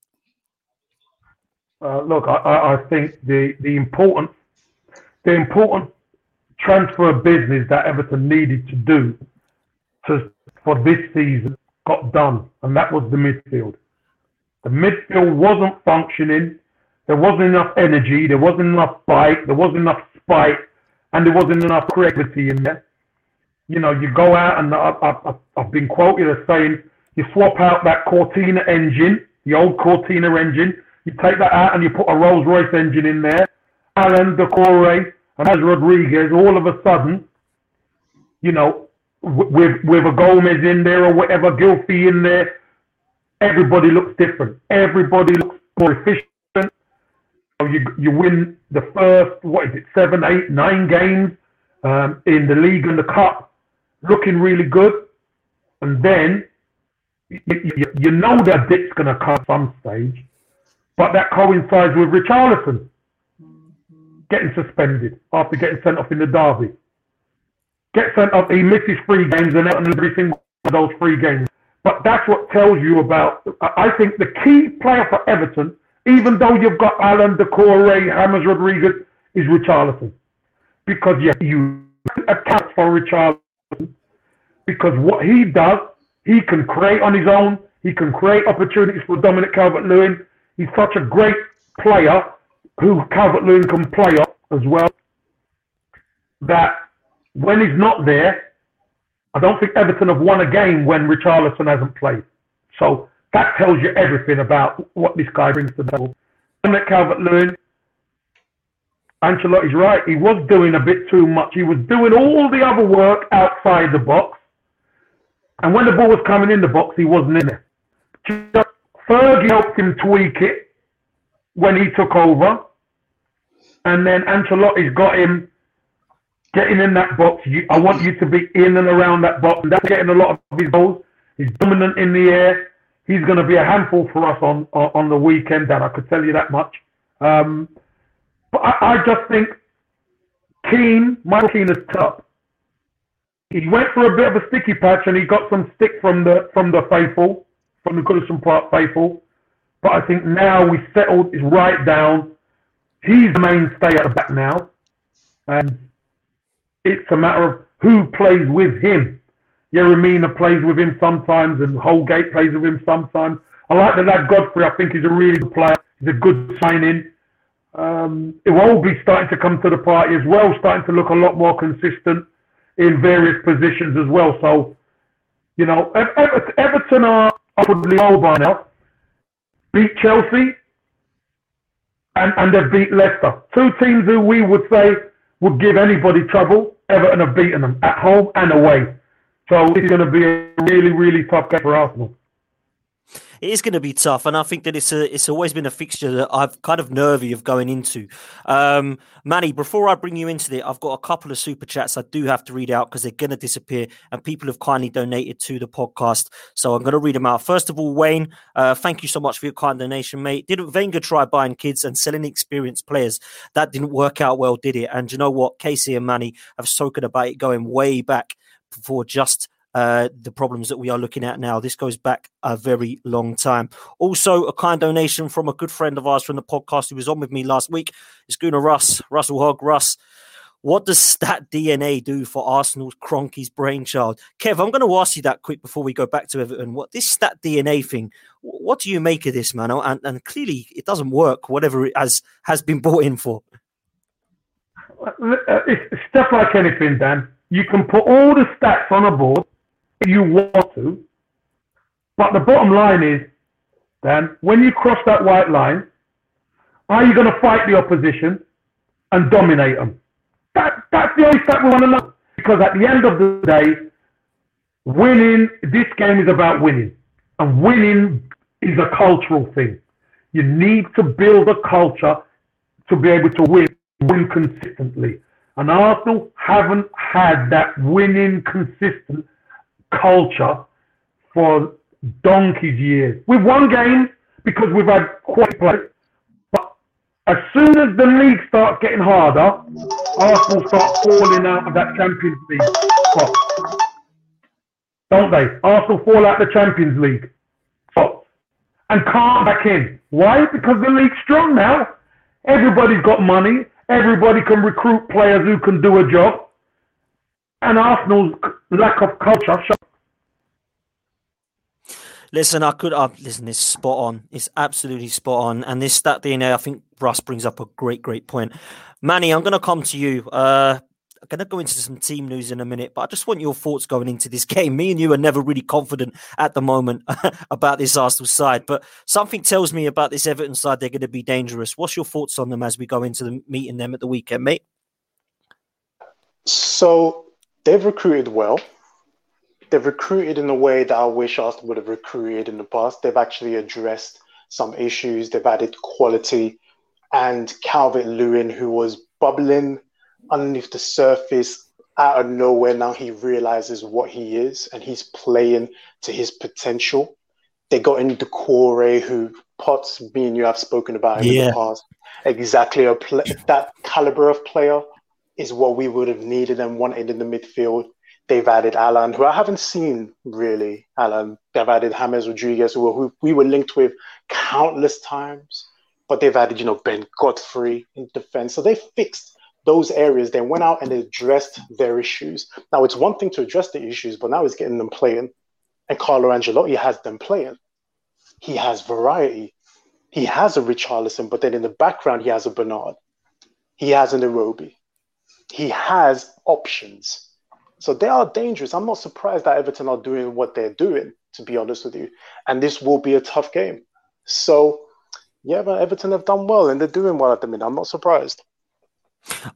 Uh, look, I, I, think the, the important the important transfer business that Everton needed to do to for this season got done, and that was the midfield. The midfield wasn't functioning. There wasn't enough energy. There wasn't enough bite. There wasn't enough spite, and there wasn't enough creativity in there. You know, you go out and I, I've been quoted as saying You swap out that Cortina engine, the old Cortina engine. You take that out and you put a Rolls Royce engine in there. Allan Doucouré and as Rodriguez, all of a sudden, you know, with with a Gomez in there or whatever, Gylfi in there, everybody looks different. Everybody looks more efficient. You you win the first what is it seven, eight, nine games um, in the league and the cup, looking really good, and then you, you, you know that dip's going to come some stage, but that coincides with Richarlison getting suspended after getting sent off in the derby. Get sent off, he misses three games and out every single of those three games. But that's what tells you about. I think the key player for Everton, even though you've got Allan Doucouré, James Rodriguez, is Richarlison. Because yeah, you account for Richarlison because what he does, he can create on his own. He can create opportunities for Dominic Calvert-Lewin. He's such a great player who Calvert-Lewin can play off as well. That when he's not there, I don't think Everton have won a game when Richarlison hasn't played. So that tells you everything about what this guy brings to the table. Dominic Calvert-Lewin, Ancelotti's right. He was doing a bit too much. He was doing all the other work outside the box. And when the ball was coming in the box, he wasn't in. Just Fergie helped him tweak it when he took over. And then Ancelotti's got him getting in that box. You, I want you to be in and around that box. And that's getting a lot of his goals. He's dominant in the air. He's going to be a handful for us on, on, the weekend, Dan. I could tell you that much. Um, but I, I, just think Keane, Michael Keane is tough. He went for a bit of a sticky patch and he got some stick from the from the faithful, from the Goodison Park faithful. But I think now we settled, is right down. He's the mainstay at the back now. And it's a matter of who plays with him. Yerry Mina plays with him sometimes, and Holgate plays with him sometimes. I like the lad Godfrey. I think he's a really good player. He's a good signing. Um, be starting to come to the party as well, starting to look a lot more consistent in various positions as well. So, you know, Everton are upwardly low by now. Beat Chelsea, and, and they've beat Leicester. Two teams who we would say would give anybody trouble. Everton have beaten them at home and away. So it's going to be a really, really tough game for Arsenal it is going to be tough, and I think that it's a it's always been a fixture that I've kind of nervy of going into. Um, Manny, before I bring you into it, I've got a couple of super chats I do have to read out because they're going to disappear, and people have kindly donated to the podcast, so I'm going to read them out. First of all, Wayne, uh, thank you so much for your kind donation, mate. Didn't Wenger try buying kids and selling experienced players? That didn't work out well, did it? And you know what, Casey and Manny have spoken about it going way back for just uh, the problems that we are looking at now. This goes back a very long time. Also, a kind donation from a good friend of ours from the podcast who was on with me last week. It's Gunnar Russ, Russell Hogg. Russ, what does stat DNA do for Arsenal's Kroenke's brainchild? Kev, I'm going to ask you that quick before we go back to Everton. What this stat DNA thing? What do you make of this, man? And, and clearly, it doesn't work. Whatever it has has been bought in for. It's stuff like anything, Dan. You can put all the stats on a board if you want to. But the bottom line is, Dan, when you cross that white line, are you going to fight the opposition and dominate them? That, that's the only stat we want to know. Because at the end of the day, winning, this game is about winning. And winning is a cultural thing. You need to build a culture to be able to win, win consistently. And Arsenal haven't had that winning consistent culture for donkey's years. We've won games because we've had quality play. But as soon as the league starts getting harder, Arsenal start falling out of that Champions League spot. Don't they? Arsenal fall out the Champions League spot and can't back in. Why? Because the league's strong now. Everybody's got money. Everybody can recruit players who can do a job and Arsenal's lack of culture. Listen, I could. Uh, listen, it's spot on. It's absolutely spot on. And this stat DNA, I think Russ brings up a great, great point. Manny, I'm going to come to you. Uh, I'm going to go into some team news in a minute, but I just want your thoughts going into this (laughs) game. Me and you are never really confident at the moment (laughs) about this Arsenal side, but something tells me about this Everton side they're going to be dangerous. What's your thoughts on them as we go into the meeting them at the weekend, mate? So they've recruited well. They've recruited in a way that I wish Arsenal would have recruited in the past. They've actually addressed some issues. They've added quality, and Calvert Lewin, who was bubbling underneath the surface out of nowhere now he realizes what he is and he's playing to his potential. They got in Doucouré, who Potts, me and you have spoken about him yeah. in the past. Exactly a pl- that caliber of player is what we would have needed and wanted in the midfield. They've added Allan, who I haven't seen really. Allan, they've added James Rodriguez, who, who we were linked with countless times, but they've added, you know, Ben Godfrey in defense. So they fixed those areas, they went out and they addressed their issues. Now, it's one thing to address the issues, but now he's getting them playing. And Carlo Ancelotti has them playing. He has variety. He has a Richarlison, but then in the background, he has a Bernard. He has an Iwobi. He has options. So they are dangerous. I'm not surprised that Everton are doing what they're doing, to be honest with you. And this will be a tough game. So, yeah, but Everton have done well and they're doing well at the minute. I'm not surprised.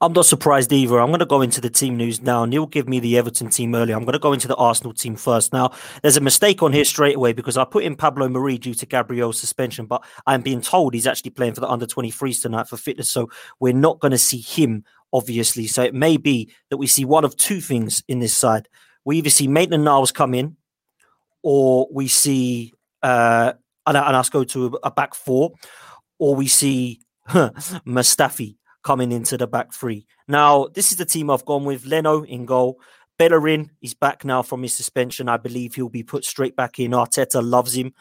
I'm not surprised either. I'm going to go into the team news now. Neil give me the Everton team earlier. I'm going to go into the Arsenal team first. Now, there's a mistake on here straight away because I put in Pablo Mari due to Gabriel's suspension, but I'm being told he's actually playing for the under 23s tonight for fitness. So we're not going to see him, obviously. So it may be that we see one of two things in this side. We either see Maitland Niles come in or we see, uh, and, and I'll go to a, a back four, or we see Mustafi coming into the back three. Now, this is the team I've gone with. Leno in goal. Bellerin, is back now from his suspension. I believe he'll be put straight back in. Arteta loves him.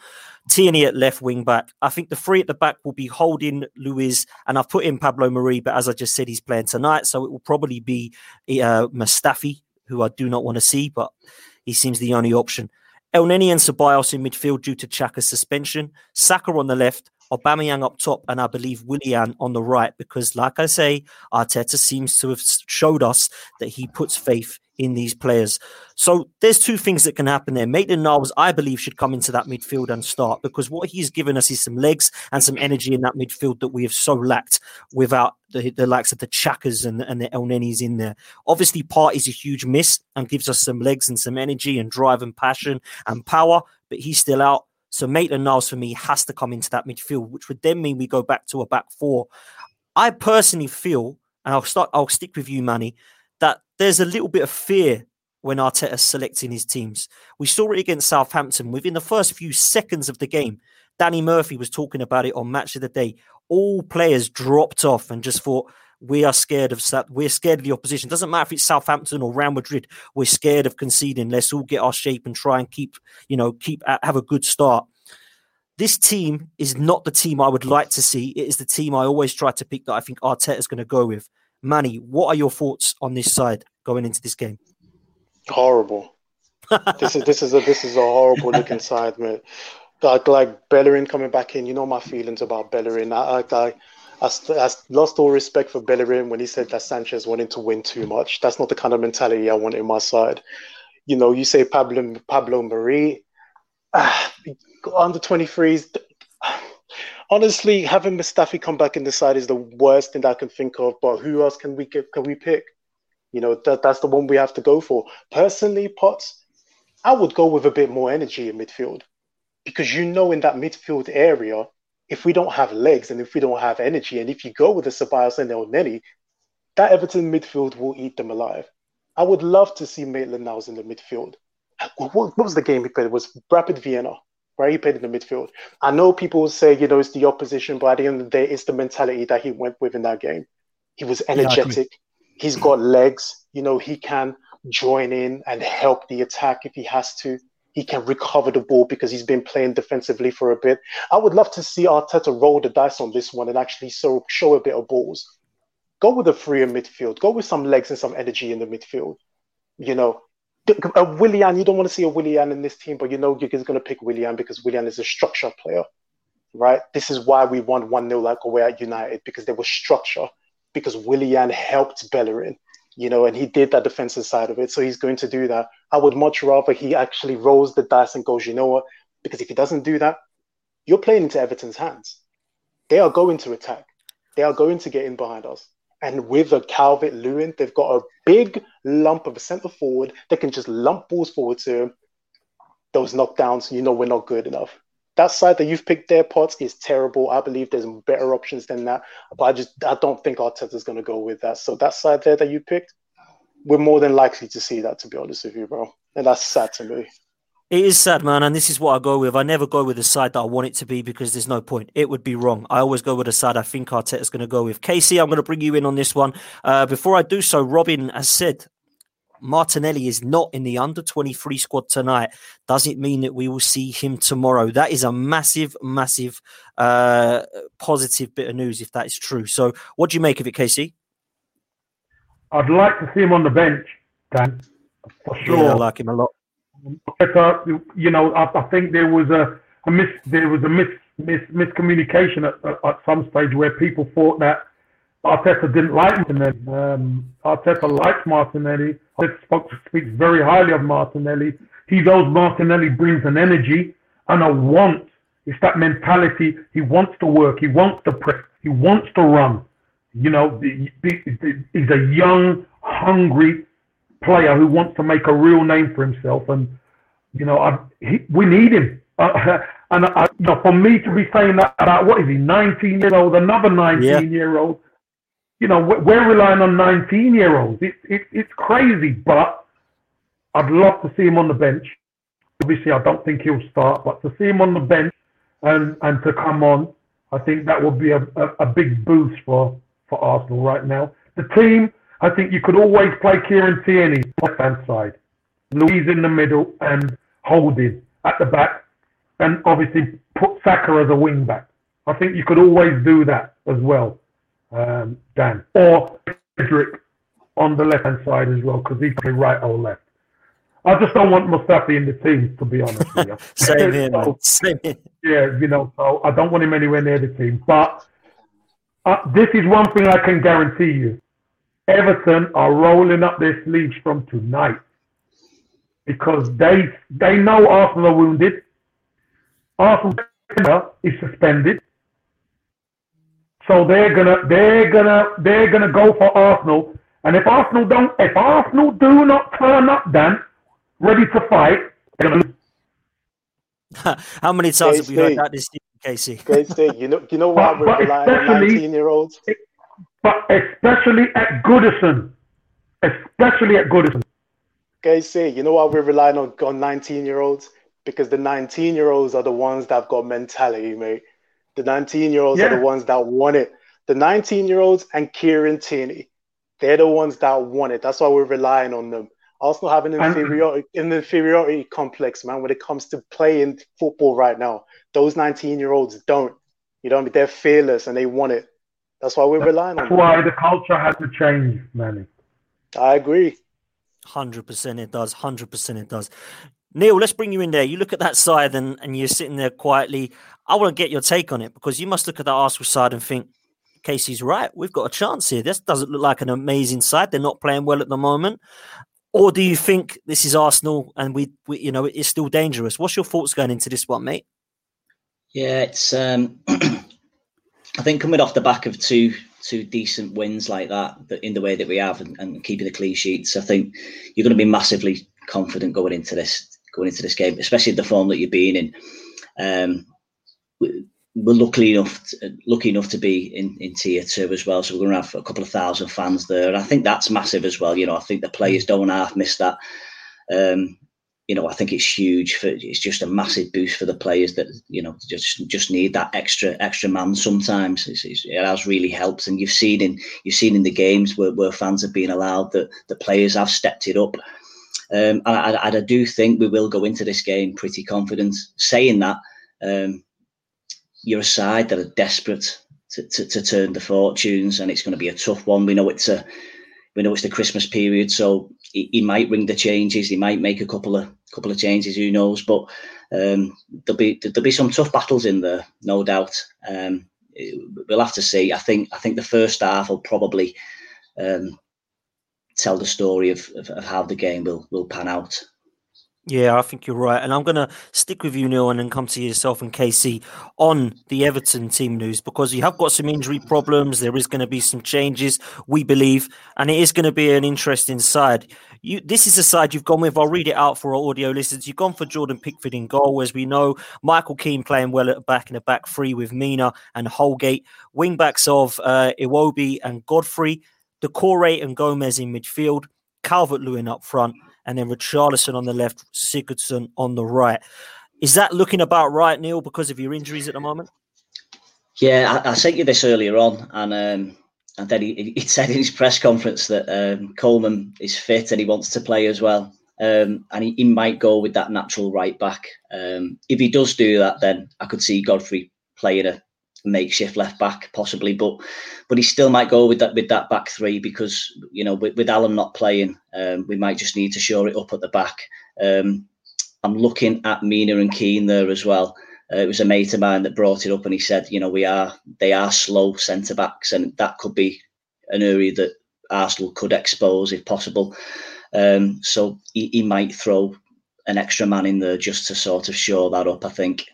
Tierney at left wing back. I think the three at the back will be Holding Luiz, and I've put in Pablo Mari, but as I just said, he's playing tonight, so it will probably be uh, Mustafi, who I do not want to see, but he seems the only option. Elneny and Ceballos in midfield due to Xhaka's suspension. Saka on the left, Aubameyang up top, and I believe Willian on the right, because, like I say, Arteta seems to have showed us that he puts faith in these players. So there's two things that can happen there. Maitland Niles, I believe, should come into that midfield and start because what he's given us is some legs and some energy in that midfield that we have so lacked without the, the likes of the Xhakas and, and the Elneny's in there. Obviously, Partey's a huge miss and gives us some legs and some energy and drive and passion and power, but he's still out. So Maitland Niles for me has to come into that midfield, which would then mean we go back to a back four. I personally feel, and I'll start, I'll stick with you, Manny, that there's a little bit of fear when Arteta's selecting his teams. We saw it against Southampton within the first few seconds of the game. Danny Murphy was talking about it on Match of the Day. All players dropped off and just thought, we are scared of that. we're scared of the opposition. Doesn't matter if it's Southampton or Real Madrid. We're scared of conceding. Let's all get our shape and try and keep, you know, keep uh, have a good start. This team is not the team I would like to see. It is the team I always try to pick that I think Arteta is going to go with. Manny, what are your thoughts on this side going into this game? Horrible. (laughs) this is this is a this is a horrible looking side, man. Like like Bellerin coming back in. You know my feelings about Bellerin. I I, I, I lost all respect for Bellerin when he said that Sanchez wanted to win too much. That's not the kind of mentality I want in my side. You know, you say Pablo Pablo Mari, ah, under 23s. Honestly, having Mustafi come back in the side is the worst thing that I can think of. But who else can we get, can we pick? You know, that, that's the one we have to go for. Personally, Potts, I would go with a bit more energy in midfield because you know in that midfield area if we don't have legs and if we don't have energy, and if you go with the Ceballos and Elneny, that Everton midfield will eat them alive. I would love to see Maitland Niles in the midfield. What, what, was the game he played? It was Rapid Vienna, right? He played in the midfield. I know people say, you know, it's the opposition, but at the end of the day, it's the mentality that he went with in that game. He was energetic. Yeah, He's got legs. You know, he can join in and help the attack if he has to he can recover the ball because he's been playing defensively for a bit. I would love to see Arteta roll the dice on this one and actually so, show a bit of balls. Go with a freer midfield. Go with some legs and some energy in the midfield. You know, a Willian, you don't want to see a Willian in this team, but you know you're going to pick Willian because Willian is a structure player, right? This is why we won 1 0 like away at United because there was structure, because Willian helped Bellerin. You know, and he did that defensive side of it. So he's going to do that. I would much rather he actually rolls the dice and goes, you know what? Because if he doesn't do that, you're playing into Everton's hands. They are going to attack. They are going to get in behind us. And with a Calvert Lewin, they've got a big lump of a centre forward that can just lump balls forward to him. Those knockdowns, you know, we're not good enough. That side that you've picked there, Potts, is terrible. I believe there's better options than that. But I just I don't think Arteta's going to go with that. So that side there that you picked, we're more than likely to see that, to be honest with you, bro. And that's sad to me. It is sad, man, and this is what I go with. I never go with the side that I want it to be because there's no point. It would be wrong. I always go with a side I think Arteta's going to go with. Casey, I'm going to bring you in on this one. Uh, before I do so, Robin has said Martinelli is not in the under 23 squad tonight. Does it mean that we will see him tomorrow? That is a massive, massive uh, positive bit of news if that is true. So, what do you make of it, Casey? I'd like to see him on the bench, Dan, for sure. Yeah, I like him a lot. You know, I, I think there was a, a mis there was a mis, mis miscommunication at, at, at some stage where people thought that Arteta didn't like Martinelli. Um, Arteta likes Martinelli. Arteta spoke, speaks very highly of Martinelli. He knows Martinelli brings an energy and a want. It's that mentality. He wants to work. He wants to press. He wants to run. You know, he's a young, hungry player who wants to make a real name for himself. And, you know, I, he, we need him. Uh, (laughs) and I, you know, for me to be saying that about what is he, 19 years old, another 19 yeah. year old, you know, we're relying on 19 year olds. It's it, it's crazy, but I'd love to see him on the bench. Obviously, I don't think he'll start, but to see him on the bench and, and to come on, I think that would be a, a, a big boost for, for Arsenal right now. The team, I think you could always play Kieran Tierney on the left side, Luiz in the middle, and Holding at the back, and obviously put Saka as a wing back. I think you could always do that as well um, Dan, or Cedric on the left hand side as well because he can be right or left. I just don't want Mustafi in the team, to be honest with you. (laughs) Same here, so, Same here. Yeah, you know, so I don't want him anywhere near the team. But uh, this is one thing I can guarantee you. Everton are rolling up their sleeves from tonight because they they know Arsenal are wounded. Arsenal is suspended. So they're gonna they're gonna they're gonna go for Arsenal. And if Arsenal don't if Arsenal do not turn up then ready to fight, (laughs) How many times have we heard that this season, Casey? Casey, you know you know what we're relying on nineteen year olds. But especially at Goodison. Especially at Goodison. Casey, you know why we're relying on on nineteen year olds? Because the nineteen year olds are the ones that have got mentality, mate. The 19 year olds yeah. are the ones that want it. The 19 year olds and Kieran Tierney, they're the ones that want it. That's why we're relying on them. Arsenal have an inferiority, an inferiority complex, man, when it comes to playing football right now. Those 19 year olds don't. You know, they're fearless and they want it. That's why we're relying on them. That's why the culture has to change, Manny. I agree. 100% it does. 100% it does. Neil, let's bring you in there. You look at that side and, and you're sitting there quietly. I want to get your take on it because you must look at the Arsenal side and think, Casey's right. We've got a chance here. This doesn't look like an amazing side. They're not playing well at the moment. Or do you think this is Arsenal and we, we you know, it's still dangerous? What's your thoughts going into this one, mate? Yeah, it's. um (clears throat) I think coming off the back of two two decent wins like that, but in the way that we have, and, and keeping the clean sheets, I think you're going to be massively confident going into this going into this game, especially the form that you've been in. Um, we're lucky enough, to, lucky enough to be in, in tier two as well. So we're going to have a couple of thousand fans there, and I think that's massive as well. You know, I think the players don't half miss that. Um, you know, I think it's huge for. It's just a massive boost for the players that you know just just need that extra extra man. Sometimes it's, it's, it has really helped, and you've seen in you've seen in the games where, where fans have been allowed that the players have stepped it up. Um, and I, I, do think we will go into this game pretty confident. Saying that, um, you're a side that are desperate to, to, to, turn the fortunes, and it's going to be a tough one. We know it's a we know it's the Christmas period, so he, he might ring the changes. He might make a couple of couple of changes. Who knows? But um, there'll be there'll be some tough battles in there, no doubt. Um, we'll have to see. I think I think the first half will probably um, tell the story of, of, of how the game will will pan out. Yeah, I think you're right. And I'm going to stick with you, Neil, and then come to yourself and Casey on the Everton team news because you have got some injury problems. There is going to be some changes, we believe, and it is going to be an interesting side. You, this is the side you've gone with. I'll read it out for our audio listeners. You've gone for Jordan Pickford in goal, as we know. Michael Keane playing well at the back in the back three with Mina and Holgate. Wing backs of uh, Iwobi and Godfrey. Doucouré and Gomez in midfield. Calvert Lewin up front and then Richarlison on the left, Sigurdsson on the right. Is that looking about right, Neil, because of your injuries at the moment? Yeah, I, I sent you this earlier on, and um, and then he, he said in his press conference that um, Coleman is fit and he wants to play as well. Um, and he, he, might go with that natural right back. Um, if he does do that, then I could see Godfrey playing a makeshift left back possibly, but but he still might go with that with that back three because you know with, with Allan not playing, um, we might just need to shore it up at the back. Um, I'm looking at Mina and Keane there as well. Uh, it was a mate of mine that brought it up, and he said, you know, we are they are slow centre backs, and that could be an area that Arsenal could expose if possible. Um, so he, he might throw an extra man in there just to sort of shore that up. I think.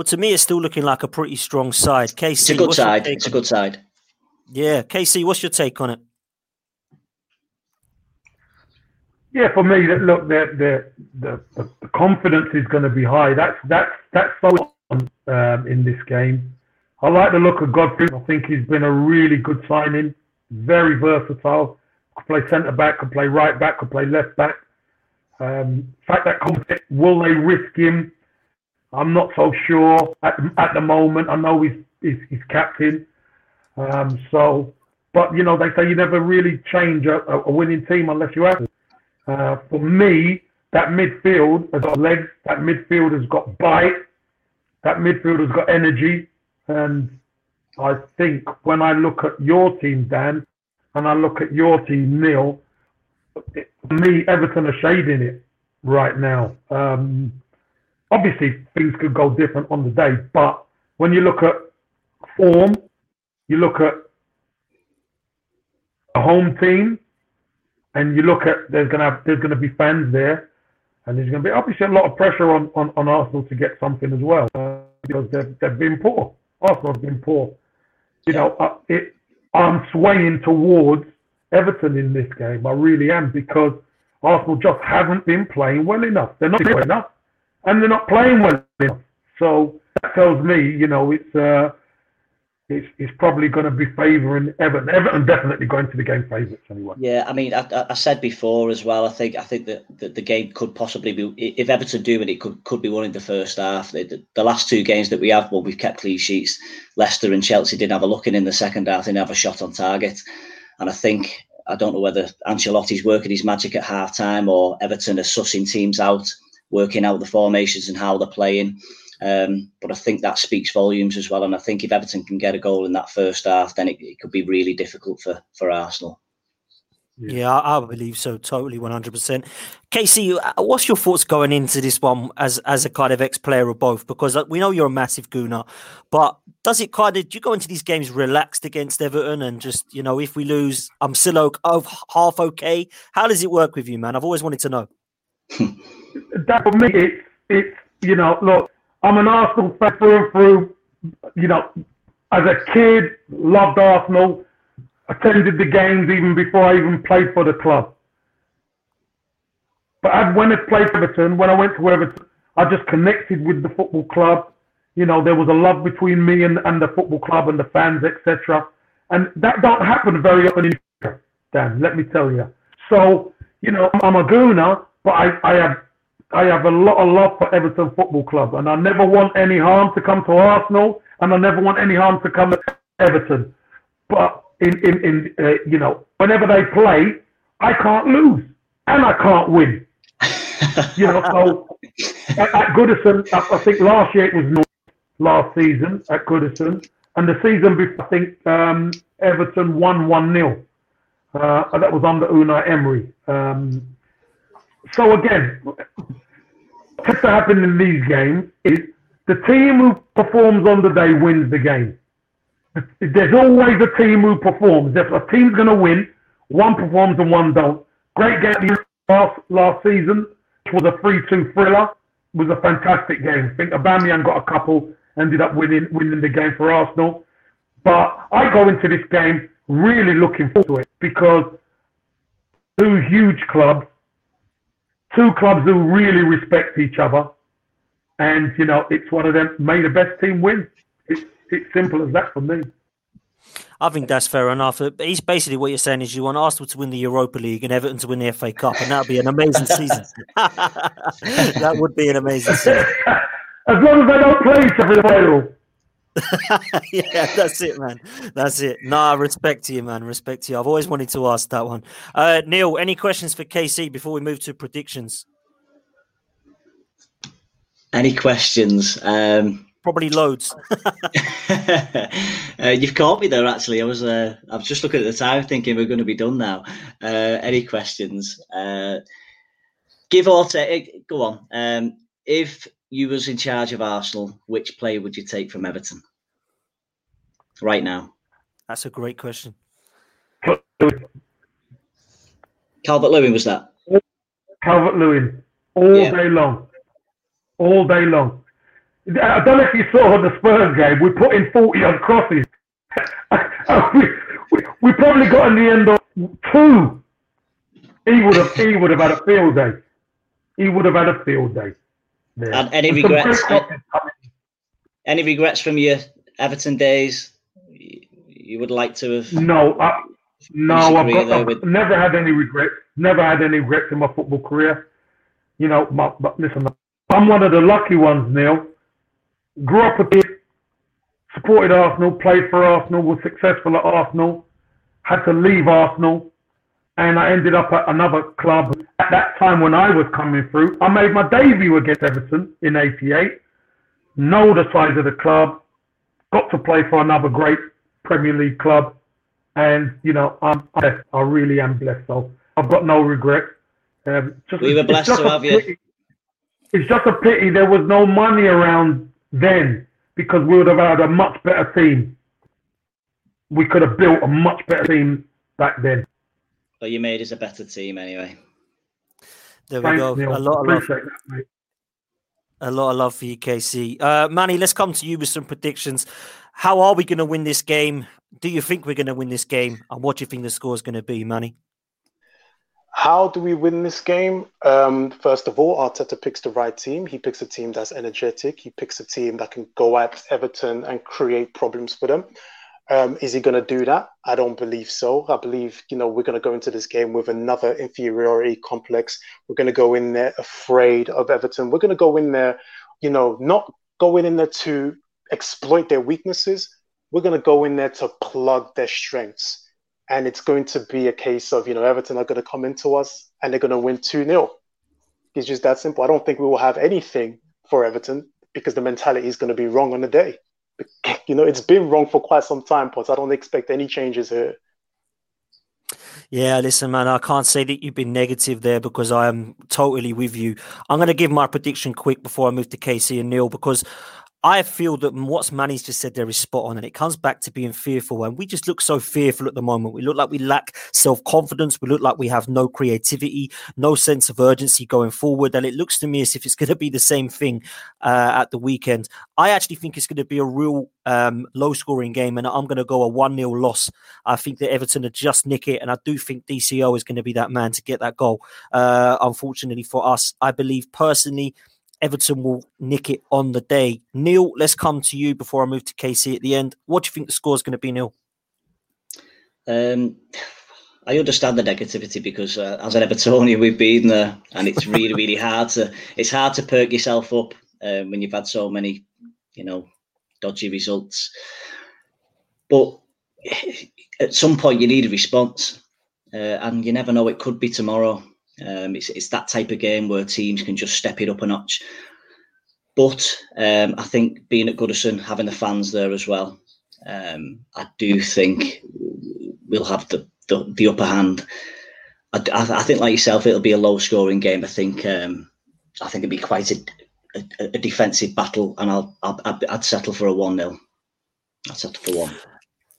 Well, to me, it's still looking like a pretty strong side. Casey, it's a good side. It's a good side. Yeah, Casey, what's your take on it? Yeah, for me, look, the the the, the confidence is going to be high. That's that's that's so um, in this game. I like the look of Godfrey. I think he's been a really good signing. Very versatile. Could play centre back, could play right back, could play left back. Um, fact that will they risk him I'm not so sure at, at the moment. I know he's, he's, he's captain. Um, so, but you know, they say you never really change a, a winning team unless you have. Uh, for me, that midfield has got legs. That midfield has got bite. That midfield has got energy. And I think when I look at your team, Dan, and I look at your team, Neil, for me, Everton are shading it right now. Um, obviously things could go different on the day, but when you look at form, you look at a home team, and you look at there's gonna have, there's gonna be fans there, and there's gonna be obviously a lot of pressure on on, on Arsenal to get something as well uh, because they've they've been poor. Arsenal have been poor. You know, uh, it, I'm swaying towards Everton in this game. I really am because Arsenal just haven't been playing well enough. They're not well enough and they're not playing well enough. So that tells me, you know, it's uh, it's, it's probably going to be favouring Everton. Everton definitely going to the game favourites anyway. Yeah, I mean, I, I, said before as well. I think I think that, that the game could possibly be if Everton do it, it could could be won in the first half. The, the last two games that we have, well, we've kept clean sheets. Leicester and Chelsea didn't have a look in in the second half. They didn't have a shot on target, and I think I don't know whether Ancelotti's working his magic at half time or Everton are sussing teams out working out the formations and how they're playing. Um, but I think that speaks volumes as well. And I think if Everton can get a goal in that first half, then it, it could be really difficult for, for Arsenal. Yeah, yeah I, I believe so. Totally, one hundred percent. Casey, uh, what's your thoughts going into this one as as a kind of ex player of both? Because uh, we know you're a massive gooner, but does it kind of do you go into these games relaxed against Everton and just you know if we lose, I'm still half okay? How does it work with you, man? I've always wanted to know. (laughs) that for me, it's it's you know, look, I'm an Arsenal fan through and through. You know, as a kid, loved Arsenal, attended the games even before I even played for the club. But I, when I played Everton, when I went to Everton, I just connected with the football club. You know, there was a love between me and, and the football club and the fans, etc. And that don't happen very often in Dan, let me tell you. So, you know, I'm a gooner, but I, I have I have a lot of love for Everton Football Club, and I never want any harm to come to Arsenal, and I never want any harm to come to Everton. But in in, in uh, you know, whenever they play, I can't lose and I can't win. (laughs) you know, so at, at Goodison, I, I, think last year it was North, last season at Goodison, and the season before, I think um, Everton won one 0 uh, That was under Unai Emery. Um, so again, what tends to happen in these games is the team who performs on the day wins the game. There's always a team who performs. If a team's going to win, One performs and one don't. Great game last last season, which was a three-two thriller. It was a fantastic game. I think Aubameyang got a couple, ended up winning winning the game for Arsenal. But I go into this game really looking forward to it because two huge clubs, two clubs who really respect each other, and you know it's one of them. May the best team win. It's it's simple as that for me. I think that's fair enough. He's basically what you're saying is you want Arsenal to win the Europa League and Everton to win the FA Cup, and (laughs) (laughs) that would be an amazing season. that would be an amazing season. As long as they don't play each other in the final. (laughs) yeah, that's it, man. That's it. Nah, respect to you, man. Respect to you. I've always wanted to ask that one. Uh, Neil, any questions for KC before we move to predictions? Any questions? Um, Probably loads. (laughs) uh, you've caught me there. Actually, I was. Uh, I was just looking at the time, thinking we're going to be done now. Uh, any questions? Uh, give or take. Go on. Um, if you was in charge of Arsenal, which player would you take from Everton right now? That's a great question. Calvert Lewin was that? Calvert Lewin, all Yeah. day long, all day long. I don't know if you saw the Spurs game. We put in forty on crosses. (laughs) we, we, we probably got in the end of two. He would have. He would have had a field day. He would have had a field day. there. And any And regrets? Any regrets from your Everton days? You would like to have? No, I, no, I've, got, I've with- never had any regrets. Never had any regrets in my football career. You know, my, but listen, I'm one of the lucky ones, Neil. Grew up a kid, supported Arsenal, played for Arsenal, was successful at Arsenal, had to leave Arsenal, and I ended up at another club. At that time when I was coming through, I made my debut against Everton in '88. Know the size of the club, got to play for another great Premier League club, and you know I'm I'm blessed. I really am blessed. So I've got no regret. Um, just, We were blessed just to a have you. It's just a pity there was no money around then because we would have had a much better team. We could have built a much better team back then. But you made us a better team anyway. There we go. Neil. A lot of love. That, mate. A lot of love for you, KC. Uh, Manny, let's come to you with some predictions. How are we going to win this game? Do you think we're going to win this game? And what do you think the score is going to be, Manny? How do we win this game? Um, first of all, Arteta picks the right team. He picks a team that's energetic. He picks a team that can go at Everton and create problems for them. Um, is he going to do that? I don't believe so. I believe you know we're going to go into this game with another inferiority complex. We're going to go in there afraid of Everton. We're going to go in there, you know, not going in there to exploit their weaknesses. We're going to go in there to plug their strengths and it's going to be a case of you know Everton are going to come into us and they're going to win 2-0 it's just that simple I don't think we will have anything for Everton because the mentality is going to be wrong on the day (laughs) you know it's been wrong for quite some time but I don't expect any changes here Yeah, listen, man, I can't say that you've been negative there because I am totally with you. I'm going to give my prediction quick before I move to KC and Neil because I feel that what Manny's just said there is spot on, and it comes back to being fearful. And we just look so fearful at the moment. We look like we lack self confidence. We look like we have no creativity, no sense of urgency going forward. And it looks to me as if it's going to be the same thing uh, at the weekend. I actually think it's going to be a real um, low scoring game, and I'm going to go a 1 0 loss. I think that Everton are just nick it, and I do think DCL is going to be that man to get that goal. Uh, unfortunately for us, I believe personally. Everton will nick it on the day. Neil, let's come to you before I move to KC at the end. What do you think the score is going to be, Neil? Um, I understand the negativity because uh, as an Evertonian, we've been there, and it's really, really hard to. It's hard to perk yourself up um, when you've had so many, you know, dodgy results. But at some point, you need a response, uh, and you never know. It could be tomorrow. Um, it's it's that type of game where teams can just step it up a notch. But um, I think being at Goodison, having the fans there as well, um, I do think we'll have the, the, the upper hand. I, I, think, like yourself, it'll be a low scoring game. I think um, I think it'll be quite a, a, a defensive battle, and I'll, I'll I'd, settle for a one 0 I'd settle for one.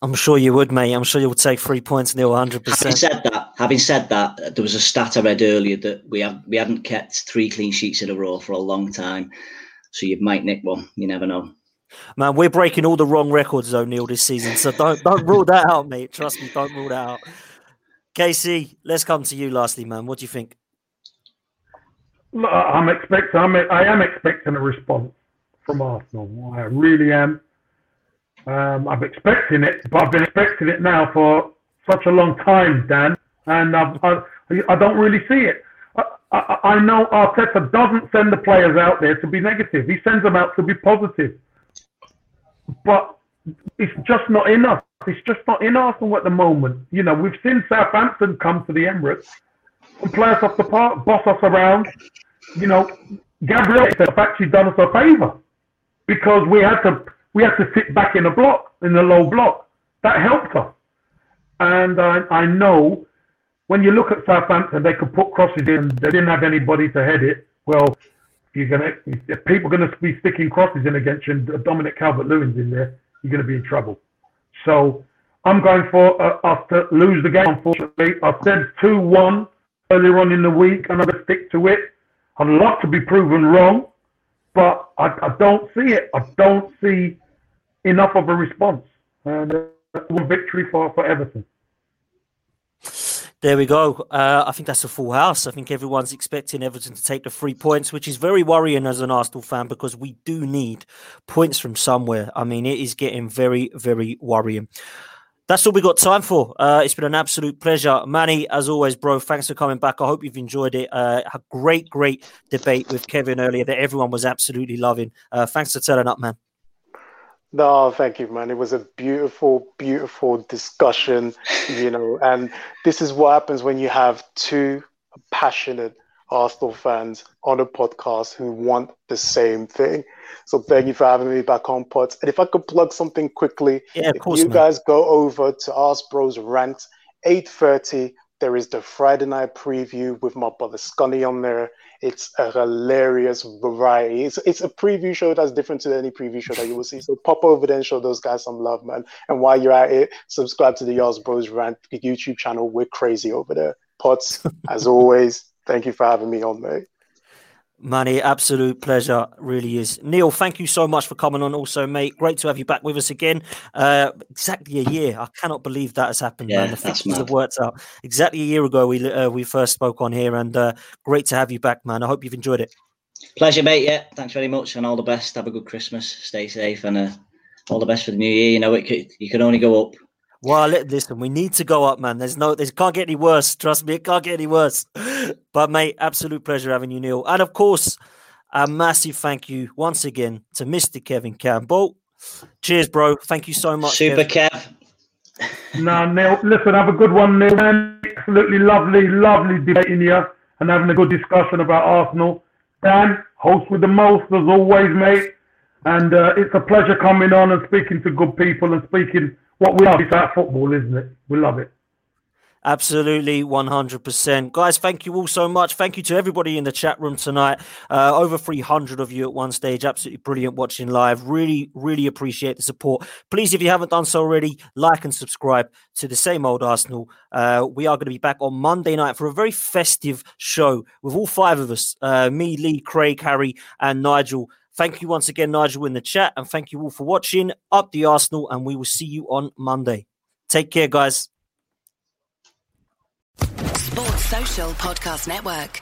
I'm sure you would, mate. I'm sure you would take three points nil 100. percent Having percent said that, having said that, there was a stat I read earlier that we have we hadn't kept three clean sheets in a row for a long time. So you might nick one. You never know. Man, we're breaking all the wrong records, O'Neill, this season. So don't don't rule that out, mate. Trust me, don't rule that out. Casey, let's come to you lastly, man. What do you think? I'm expecting. I'm, I am expecting a response from Arsenal. I really am. Um, I'm expecting it, but I've been expecting it now for such a long time, Dan, and I've, I, I don't really see it. I, I, I know Arteta doesn't send the players out there to be negative. He sends them out to be positive. But it's just not enough. It's just not in Arsenal at the moment. You know, we've seen Southampton come to the Emirates and play us off the park, boss us around. You know, Gabriel actually done us a favour because we had to we had to sit back in a block in the low block. That helped us. And I, I know when you look at Southampton, they could put crosses in. They didn't have anybody to head it. Well, you're gonna if people are gonna be sticking crosses in against you, and Dominic Calvert-Lewin's in there, you're gonna be in trouble. So I'm going for uh, us to lose the game. Unfortunately, I said two-one earlier on in the week, and I'm gonna stick to it. I'd love to be proven wrong, but I, I don't see it. I don't see enough of a response. And uh, one victory for, for Everton. There we go. Uh, I think that's a full house. I think everyone's expecting Everton to take the three points, which is very worrying as an Arsenal fan because we do need points from somewhere. I mean, it is getting very, very worrying. That's all we got time for. Uh, it's been an absolute pleasure. Manny, as always, bro, thanks for coming back. I hope you've enjoyed it. Uh, a great, great debate with Kevin earlier that everyone was absolutely loving. Uh, thanks for turning up, man. No, thank you, man. It was a beautiful, beautiful discussion, you know, and this is what happens when you have two passionate Arsenal fans on a podcast who want the same thing. So thank you for having me back on Pods. And if I could plug something quickly, yeah, if course, you man. guys go over to Ask Bros Rant, 8.30, there is the Friday night preview with my brother Scunny on there. It's a hilarious variety. It's, it's a preview show that's different to any preview show that you will see. So pop over there and show those guys some love, man. And while you're at it, subscribe to the Yars Bros Rant YouTube channel. We're crazy over there. Potts, (laughs) as always, thank you for having me on, mate. Manny, absolute pleasure, really is. Neil, thank you so much for coming on. Also, mate, great to have you back with us again. Uh, exactly a year. I cannot believe that has happened. Yeah, man. The fixtures have worked out. Exactly a year ago, we uh, we first spoke on here, and uh, great to have you back, man. I hope you've enjoyed it. Pleasure, mate. Yeah, thanks very much, and all the best. Have a good Christmas. Stay safe, and uh, all the best for the new year. You know, it could, you can only go up. Well, listen, we need to go up, man. There's no, this can't get any worse. Trust me, it can't get any worse. But mate, absolute pleasure having you, Neil, and of course, a massive thank you once again to Mr. Kevin Campbell. Cheers, bro. Thank you so much. Super Kev. Kev. No, Neil, listen, have a good one, Neil. Man. Absolutely lovely, lovely debating you and having a good discussion about Arsenal. Dan, host with the most as always, mate. And uh, it's a pleasure coming on and speaking to good people and speaking what we love. It's our football, isn't it? We love it. Absolutely, 100%. Guys, thank you all so much. Thank you to everybody in the chat room tonight. Uh, over 300 of you at one stage. Absolutely brilliant watching live. Really, really appreciate the support. Please, if you haven't done so already, like and subscribe to the same old Arsenal. Uh, we are going to be back on Monday night for a very festive show with all five of us uh, me, Lee, Craig, Harry, and Nigel. Thank you once again, Nigel, in the chat. And thank you all for watching. Up the Arsenal. And we will see you on Monday. Take care, guys. Sports Social Podcast Network.